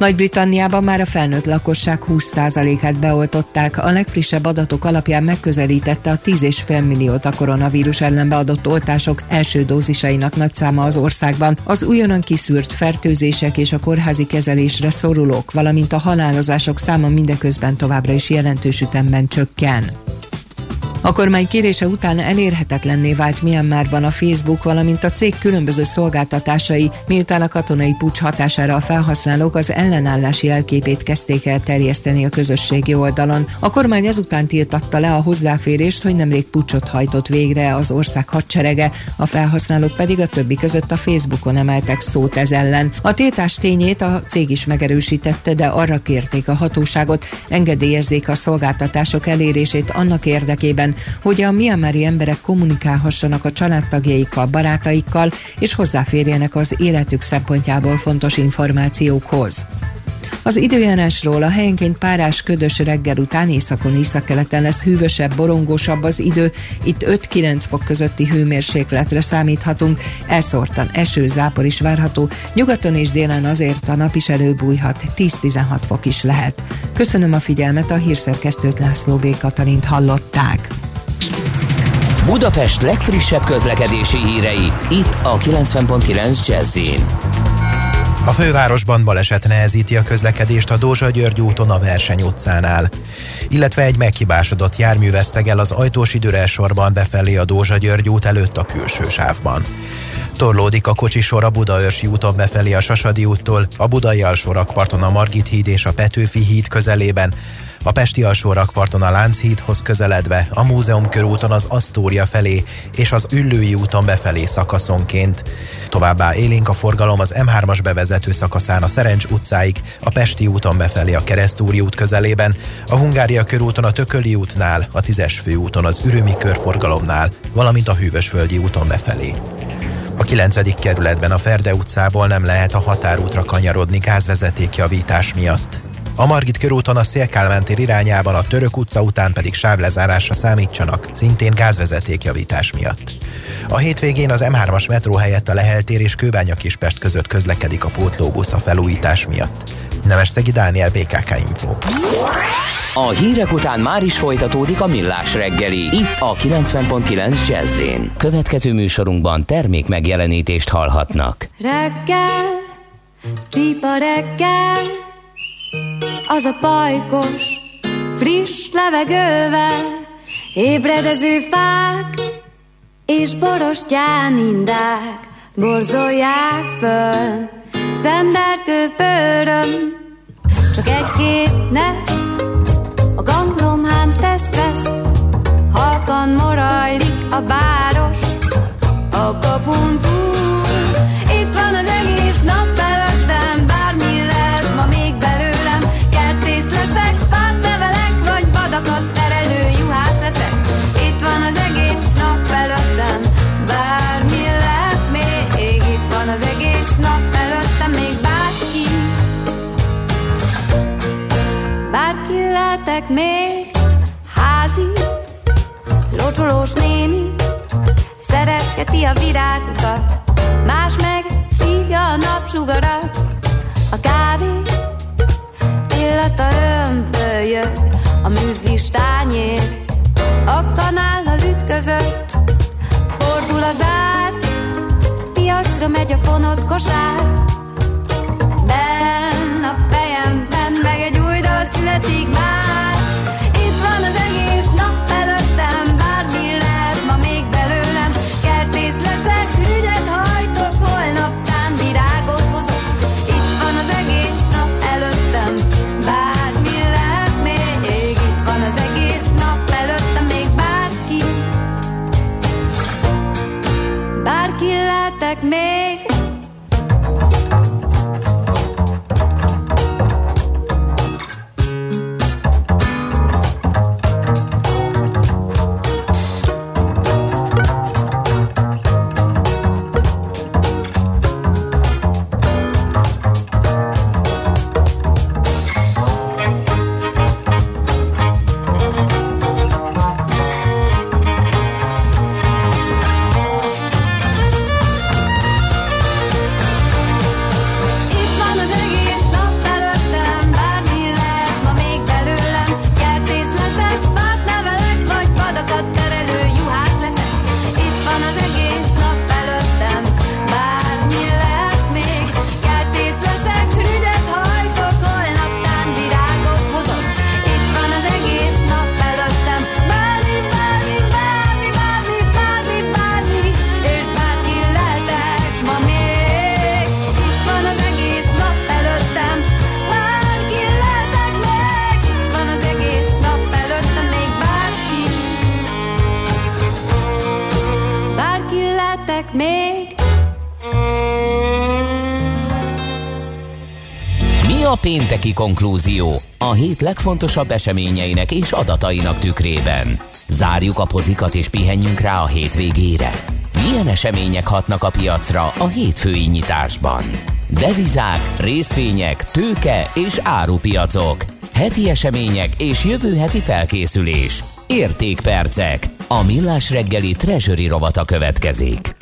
Nagy-Britanniában már a felnőtt lakosság 20%-át beoltották. A legfrissebb adatok alapján megközelítette a 10,5 milliót a koronavírus ellen beadott oltások első dózisainak nagy száma az országban. Az újonnan kiszűrt fertőzések és a kórházi kezelésre szorulók, valamint a halálozások száma mindeközben továbbra is jelentős ütemben csökken. A kormány kérése után elérhetetlenné vált Myanmarban a Facebook, valamint a cég különböző szolgáltatásai, miután a katonai pucs hatására a felhasználók az ellenállási elképét kezdték el terjeszteni a közösségi oldalon. A kormány ezután tiltatta le a hozzáférést, hogy nemrég pucsot hajtott végre az ország hadserege, a felhasználók pedig a többi között a Facebookon emeltek szót ez ellen. A tiltás tényét a cég is megerősítette, de arra kérték a hatóságot, engedélyezzék a szolgáltatások elérését annak érdekében, hogy a miamari emberek kommunikálhassanak a családtagjaikkal, barátaikkal, és hozzáférjenek az életük szempontjából fontos információkhoz. Az időjárásról a helyenként párás ködös reggel után északon északkeleten lesz hűvösebb, borongósabb az idő, itt 5-9 fok közötti hőmérsékletre számíthatunk, elszórtan eső, zápor is várható, nyugaton és délen azért a nap is előbújhat, 10-16 fok is lehet. Köszönöm a figyelmet, a hírszerkesztőt László B. Katalint hallották. Budapest legfrissebb közlekedési hírei, itt a 90.9 jazz a fővárosban baleset nehezíti a közlekedést a Dózsa-György úton a Verseny utcánál, illetve egy meghibásodott jármű vesztegel az ajtós időrelsorban befelé a Dózsa-György út előtt a külső sávban. Torlódik a kocsisor a Budaörsi úton befelé a Sasadi úttól, a Budai alsórakparton a Margit híd és a Petőfi híd közelében, a Pesti alsó rakparton a Lánchídhoz közeledve, a Múzeum körúton az Asztória felé és az Üllői úton befelé szakaszonként. Továbbá élénk a forgalom az M3-as bevezető szakaszán a Szerencs utcáig, a Pesti úton befelé a Keresztúri út közelében, a Hungária körúton a Tököli útnál, a Tízes főúton az Ürömi körforgalomnál, valamint a Hűvösvölgyi úton befelé. A 9. kerületben a Ferde utcából nem lehet a határútra kanyarodni gázvezetékjavítás miatt. A Margit körúton a Szélkálmán tér irányában, a Török utca után pedig sávlezárásra számítsanak, szintén gázvezetékjavítás miatt. A hétvégén az M3-as metró helyett a Lehel tér és Kőbánya Kispest között közlekedik a pótlóbusz a felújítás miatt. Nemes Szegi Dániel, BKK Info. A hírek után már is folytatódik a millás reggeli, itt a 90.9 jazz Következő műsorunkban termék megjelenítést hallhatnak. Reggel, csípa reggel, az a pajkos, friss levegővel, ébredező fák és borostyán indák borzolják föl. Szenderkő pöröm, csak egy-két nesz, a ganglomhán tesz-vesz, halkan morajlik a város, a kapun túl. Virágokat Más meg szívja a napsugarat. A kávé illata jött A műzlis tányér A kanállal ütközött Fordul az ár Piacra megy a fonott kosár pénteki konklúzió a hét legfontosabb eseményeinek és adatainak tükrében? Zárjuk a pozikat és pihenjünk rá a hétvégére. Milyen események hatnak a piacra a hétfői nyitásban? Devizák, részvények, tőke és árupiacok. Heti események és jövő heti felkészülés. Értékpercek. A millás reggeli treasury rovata következik.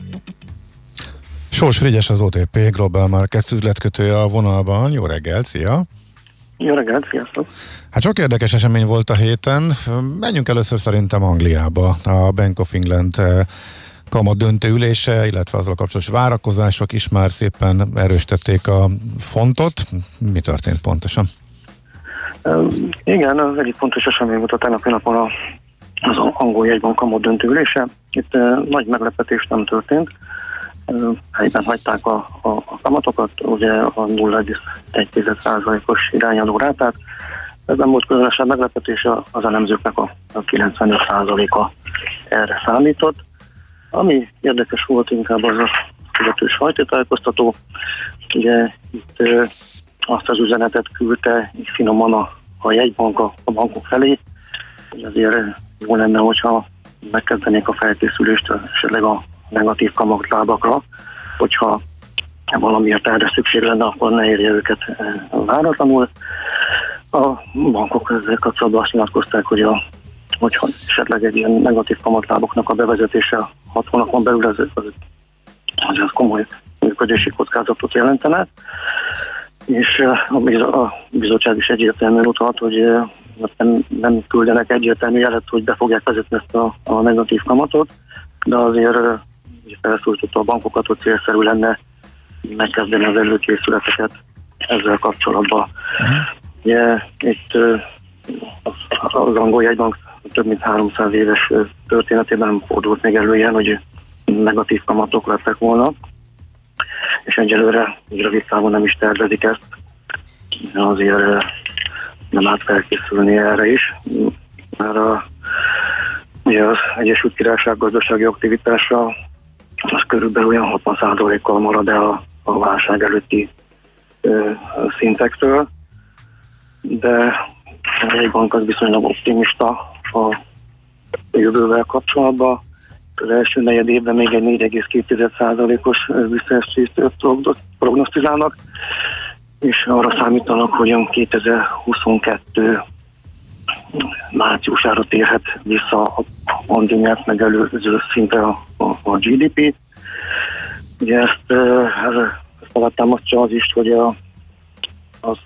Sós Frigyes az OTP Global Markets üzletkötője a vonalban. Jó reggelt, szia! Jó reggelt, sziasztok! Hát sok érdekes esemény volt a héten. Menjünk először szerintem Angliába. A Bank of England eh, kamat döntő ülése, illetve azzal kapcsolatos várakozások is már szépen erősítették a fontot. Mi történt pontosan? Igen, az egyik fontos esemény volt a tegnapi napon a, az angol jegybank kamat döntő ülése. Itt uh, nagy meglepetés nem történt. Helyben hagyták a, a, a kamatokat, ugye a 0,1%-os irányadó rátát. Ez nem volt különösen meglepetés, az elemzőknek a, a 95%-a erre számított. Ami érdekes volt inkább az a fizetős sajtótájékoztató. Ugye itt ö, azt az üzenetet küldte így finoman a, a jegybank a, a bankok felé, hogy azért jó lenne, hogyha megkezdenék a felkészülést esetleg a negatív kamatlábakra, hogyha valamiért erre szükség lenne, akkor ne érje őket váratlanul. A bankok ezzel kapcsolatban azt nyilatkozták, hogy a, hogyha esetleg egy ilyen negatív kamatláboknak a bevezetése hat hónapon belül, ez, az, az, az komoly működési kockázatot jelentene. És a bizottság is egyértelműen utalt, hogy nem, nem küldenek egyértelmű jelet, hogy be fogják vezetni ezt a, a negatív kamatot, de azért felszólította a bankokat, hogy célszerű lenne megkezdeni az előkészületeket ezzel kapcsolatban. Uh-huh. Itt az angol jegybank több mint 300 éves történetében nem fordult még elő ilyen, hogy negatív kamatok lettek volna, és egyelőre rövid távon nem is tervezik ezt, azért nem állt felkészülni erre is, mert a, ugye az Egyesült Királyság gazdasági aktivitása az körülbelül olyan 60%-kal marad el a, a válság előtti ö, szintektől, de egy bank az viszonylag optimista a jövővel kapcsolatban. Az első negyed évben még egy 4,2%-os visszaesést prognosztizálnak, és arra számítanak, hogy 2022 márciusára térhet vissza a pandémiát megelőző szinte a, a, a GDP. Ugye ezt, ez- ezt alátámasztja az is, hogy a, az,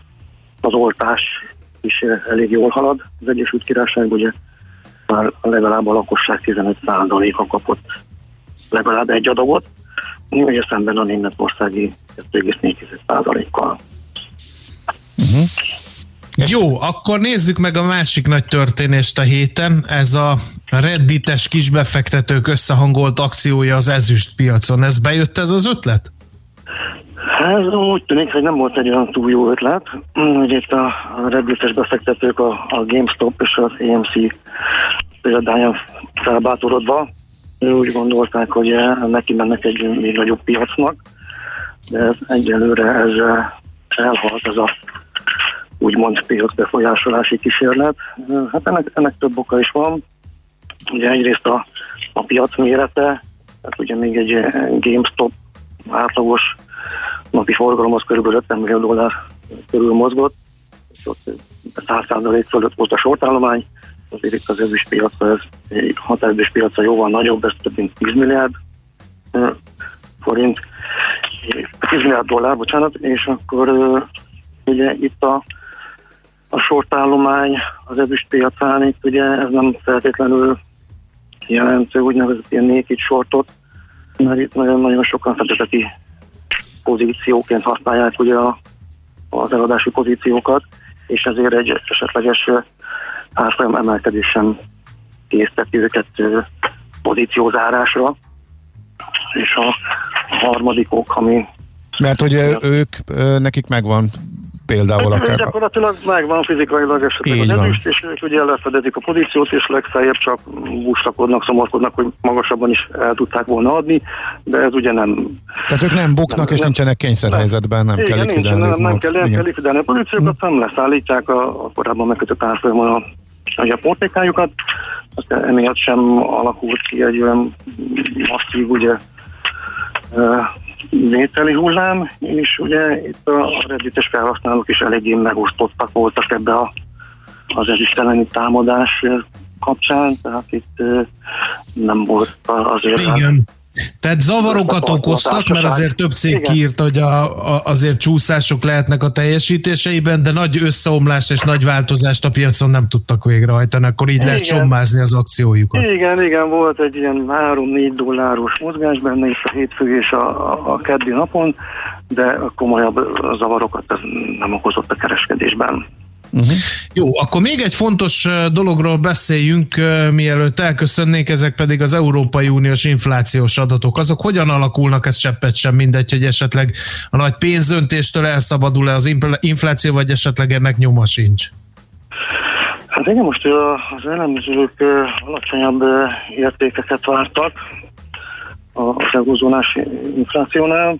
az oltás is elég jól halad. Az Egyesült Királyság ugye már legalább a lakosság 15%-a kapott legalább egy adagot, ugye szemben a németországi 2,4%-kal. Jó, akkor nézzük meg a másik nagy történést a héten. Ez a reddites kisbefektetők összehangolt akciója az ezüst piacon. Ez bejött ez az ötlet? Ez úgy tűnik, hogy nem volt egy olyan túl jó ötlet. Ugye itt a reddites befektetők a, a GameStop és az AMC példáján felbátorodva úgy gondolták, hogy neki mennek egy még nagyobb piacnak, de ez egyelőre ez eh, elhalt ez a úgymond piac befolyásolási kísérlet. Eh, Hát ennek, ennek több oka is van. Ugye egyrészt a, a piac mérete, tehát ugye még egy eh, GameStop átlagos napi forgalom az kb. 50 millió dollár körül mozgott, és ott 100% fölött volt a sortállomány, azért itt az ezüst piaca, ez határidős piaca jóval nagyobb, ez több mint 10 milliárd forint, és 10 milliárd dollár, bocsánat, és akkor ugye itt a, a sortállomány az ezüst piacán, itt ugye ez nem feltétlenül jelent úgynevezett ilyen naked sortot, mert itt nagyon-nagyon sokan fedezeti pozícióként használják ugye a, az eladási pozíciókat, és ezért egy esetleges árfolyam emelkedés sem készteti őket pozíciózárásra. És a, harmadik ok, ami Mert hogy ők, nekik megvan például Hát, akár... Gyakorlatilag megvan fizikailag esetleg Így az van. ezüst, és ők ugye lefedezik a pozíciót, és legfeljebb csak buslakodnak, szomorkodnak, hogy magasabban is el tudták volna adni, de ez ugye nem... Tehát ők nem buknak, és nincsenek kényszerhelyzetben, nem kell likvidálni. nem, nem kell, nem Igen. kell likvidálni a pozíciókat, nem leszállítják a, a korábban megkötött árfolyamon a, a portékájukat, aztán emiatt sem alakult ki egy olyan masszív, ugye, vételi hullám, és ugye itt a reddites felhasználók is eléggé megosztottak voltak ebbe a, az ezüsteleni támadás kapcsán, tehát itt nem volt azért... Igen. Tehát zavarokat okoztak, mert azért több cég Igen. kiírta, hogy a, a, azért csúszások lehetnek a teljesítéseiben, de nagy összeomlást és nagy változást a piacon nem tudtak végrehajtani, akkor így lehet Igen. sommázni az akciójukat. Igen, igen, volt egy ilyen 3-4 dolláros mozgás benne is a hétfő és a, a, a keddi napon, de komolyabb zavarokat ez nem okozott a kereskedésben. Uh-huh. Jó, akkor még egy fontos dologról beszéljünk, mielőtt elköszönnék, ezek pedig az Európai Uniós inflációs adatok. Azok hogyan alakulnak, ez cseppet sem mindegy, hogy esetleg a nagy pénzöntéstől elszabadul-e az infláció, vagy esetleg ennek nyoma sincs. Hát igen, most az elemzők alacsonyabb értékeket vártak a- az eurozónás inflációnál.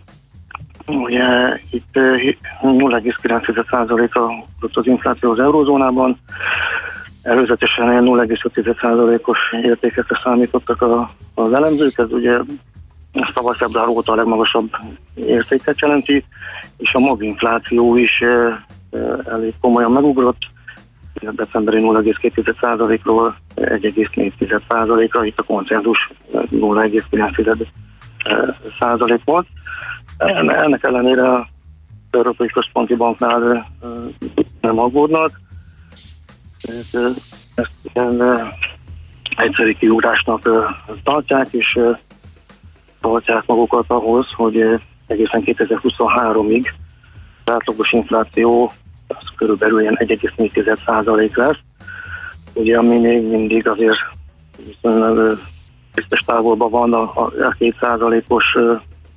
Ugye itt ö, 0,9%-a volt az infláció az eurozónában, előzetesen ilyen 0,5%-os értékekre számítottak a, az elemzők, ez ugye tavaly február óta a legmagasabb értéket jelenti, és a maginfláció is ö, ö, elég komolyan megugrott, a decemberi 0,2%-ról 1,4%-ra, itt a konszenzus 0,9% volt. En- Ennek ellenére az Európai Központi Banknál nem aggódnak. Ezt ilyen egyszerű kiugrásnak tartják, és tartják magukat ahhoz, hogy egészen 2023-ig az átlagos infláció az körülbelül ilyen 1,4% lesz. Ugye, ami még mindig azért biztos távolban van a, a 2%-os ö,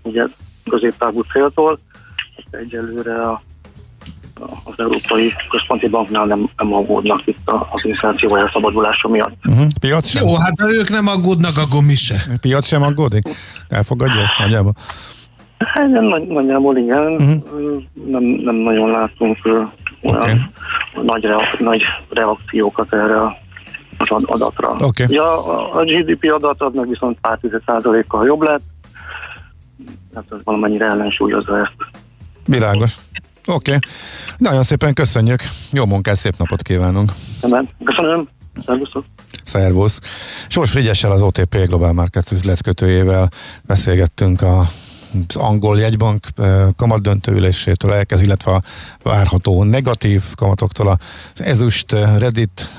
ugye, középtávú céltól. Ezt egyelőre a, az Európai Központi Banknál nem, nem aggódnak itt a- az infláció elszabadulása miatt. Uh-huh. Piac sem? Jó, hát ha ők nem aggódnak, akkor mi se. Piac sem aggódik? Elfogadja ezt nagyjából? Hát nem, nagy, nagyjából igen, uh-huh. nem, nem nagyon látunk Oké. nagy, rea- nagy reakciókat erre a- az ad- adatra. Oké. Ja, a, a GDP adat az meg viszont pár százalékkal jobb lett, hát az valamennyire ellensúlyozza ezt. Világos. Oké. Okay. Nagyon szépen köszönjük. Jó munkát, szép napot kívánunk. Köszönöm. Szervusztok. Szervusz. Sors Frigyessel az OTP Global Markets üzletkötőjével beszélgettünk a az angol jegybank eh, kamatdöntőülésétől elkezd, illetve a várható negatív kamatoktól az ezüst Reddit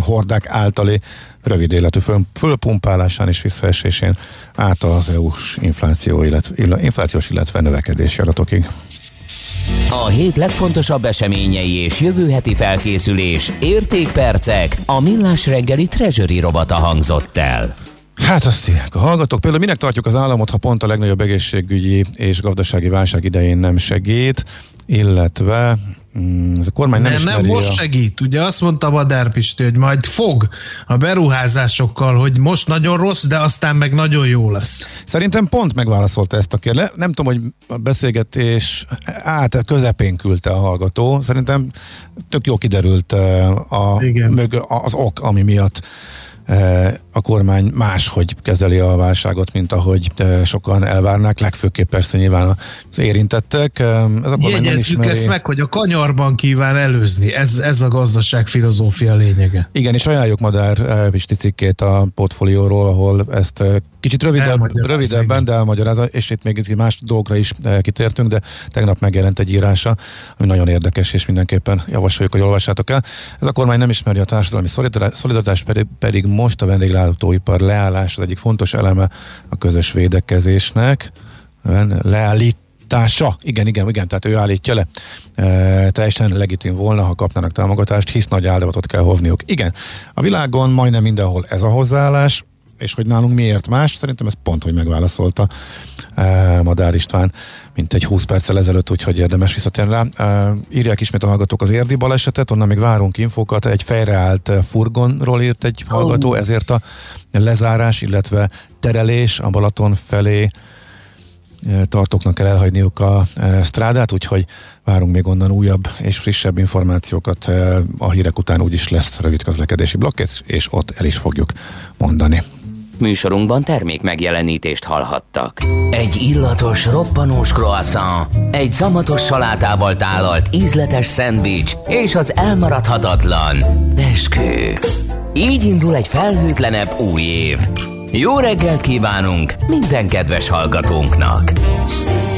hordák általi rövid életű föl, fölpumpálásán és visszaesésén át az EU-s infláció, illetve, inflációs, illetve növekedési adatokig. A hét legfontosabb eseményei és jövő heti felkészülés, értékpercek, a millás reggeli treasury robata hangzott el. Hát azt írják a hallgatók. Például minek tartjuk az államot, ha pont a legnagyobb egészségügyi és gazdasági válság idején nem segít, illetve mm, ez a kormány nem, nem, nem most a... segít. Ugye azt mondta Badár Pisti, hogy majd fog a beruházásokkal, hogy most nagyon rossz, de aztán meg nagyon jó lesz. Szerintem pont megválaszolta ezt a kérdést. Nem tudom, hogy a beszélgetés át közepén küldte a hallgató. Szerintem tök jó kiderült eh, a, mög, az ok, ami miatt a kormány máshogy kezeli a válságot, mint ahogy sokan elvárnák, legfőképp persze nyilván az érintettek. Ez a kormány nem Jegyezzük ismeri. ezt meg, hogy a kanyarban kíván előzni. Ez, ez a gazdaság filozófia lényege. Igen, és ajánljuk Madár Pisti cikkét a portfólióról, ahol ezt kicsit rövidebb, rövidebben, de elmagyarázza, és itt még más dolgokra is kitértünk, de tegnap megjelent egy írása, ami nagyon érdekes, és mindenképpen javasoljuk, hogy olvassátok el. Ez a kormány nem ismeri a társadalmi szolidaritást, pedig, pedig most a vendéglátóipar leállás az egyik fontos eleme a közös védekezésnek. Leállít. Igen, igen, igen, tehát ő állítja le. E, teljesen legitim volna, ha kapnának támogatást, hisz nagy áldozatot kell hozniuk. Igen, a világon majdnem mindenhol ez a hozzáállás, és hogy nálunk miért más, szerintem ez pont, hogy megválaszolta e, Madár István, mint egy 20 perccel ezelőtt, úgyhogy érdemes visszatérni rá. E, írják ismét a hallgatók az érdi balesetet, onnan még várunk infókat, egy fejreállt furgonról írt egy hallgató, ezért a lezárás, illetve terelés a Balaton felé e, tartóknak kell elhagyniuk a strádát, úgyhogy várunk még onnan újabb és frissebb információkat. A hírek után úgyis lesz rövid közlekedési blokket, és ott el is fogjuk mondani. Műsorunkban termék megjelenítést hallhattak. Egy illatos, roppanós croissant, egy szamatos salátával tálalt ízletes szendvics és az elmaradhatatlan Beskő. Így indul egy felhőtlenebb új év. Jó reggelt kívánunk minden kedves hallgatónknak! Stílus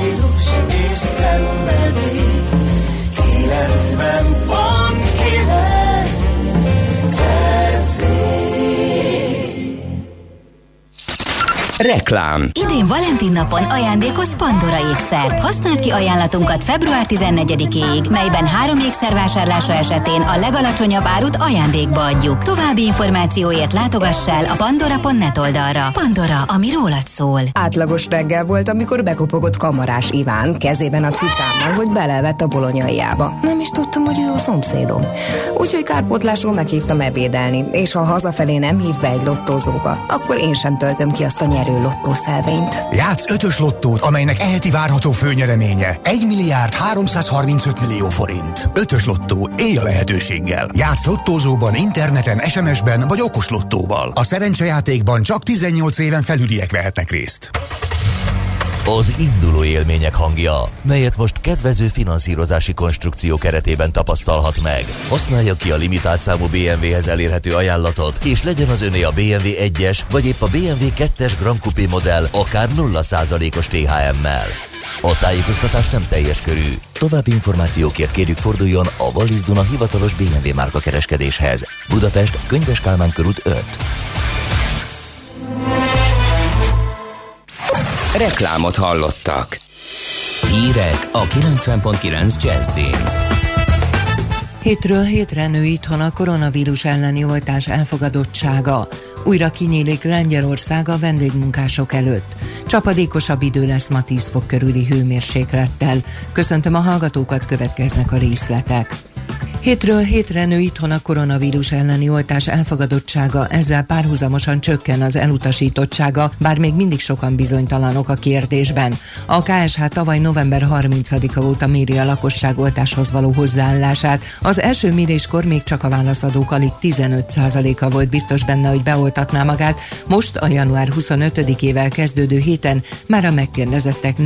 Reklám Idén Valentin napon ajándékoz Pandora ékszert. Használd ki ajánlatunkat február 14-ig, melyben három ékszer vásárlása esetén a legalacsonyabb árut ajándékba adjuk. További információért látogass el a pandora.net oldalra. Pandora, ami rólad szól. Átlagos reggel volt, amikor bekopogott kamarás Iván kezében a cicámmal, hogy belevett a bolonyaiába. Nem is tudtam, hogy ő a szomszédom. Úgyhogy kárpótlásról meghívtam ebédelni, és ha hazafelé nem hív be egy lottózóba, akkor én sem töltöm ki azt a nyerő lottószelvényt. Játsz ötös lottót, amelynek eheti várható főnyereménye 1 milliárd 335 millió forint. Ötös lottó, élj a lehetőséggel. Játsz lottózóban, interneten, SMS-ben vagy okos lottóval. A szerencsejátékban csak 18 éven felüliek vehetnek részt. Az induló élmények hangja, melyet most kedvező finanszírozási konstrukció keretében tapasztalhat meg. Használja ki a limitált számú BMW-hez elérhető ajánlatot, és legyen az öné a BMW 1-es, vagy épp a BMW 2-es Grand Coupé modell, akár 0%-os THM-mel. A tájékoztatás nem teljes körű. További információkért kérjük forduljon a Wallis Duna hivatalos BMW márka kereskedéshez. Budapest, Könyves Kálmán körút 5. Reklámot hallottak. Hírek a 90.9 Jazzin. Hétről hétre nő itthon a koronavírus elleni oltás elfogadottsága. Újra kinyílik Lengyelország a vendégmunkások előtt. Csapadékosabb idő lesz ma 10 fok körüli hőmérséklettel. Köszöntöm a hallgatókat, következnek a részletek. Hétről hétre nő itthon a koronavírus elleni oltás elfogadottsága, ezzel párhuzamosan csökken az elutasítottsága, bár még mindig sokan bizonytalanok a kérdésben. A KSH tavaly november 30-a óta méri a lakosság oltáshoz való hozzáállását. Az első méréskor még csak a válaszadók alig 15%-a volt biztos benne, hogy beoltatná magát, most a január 25-ével kezdődő héten már a megkérdezettek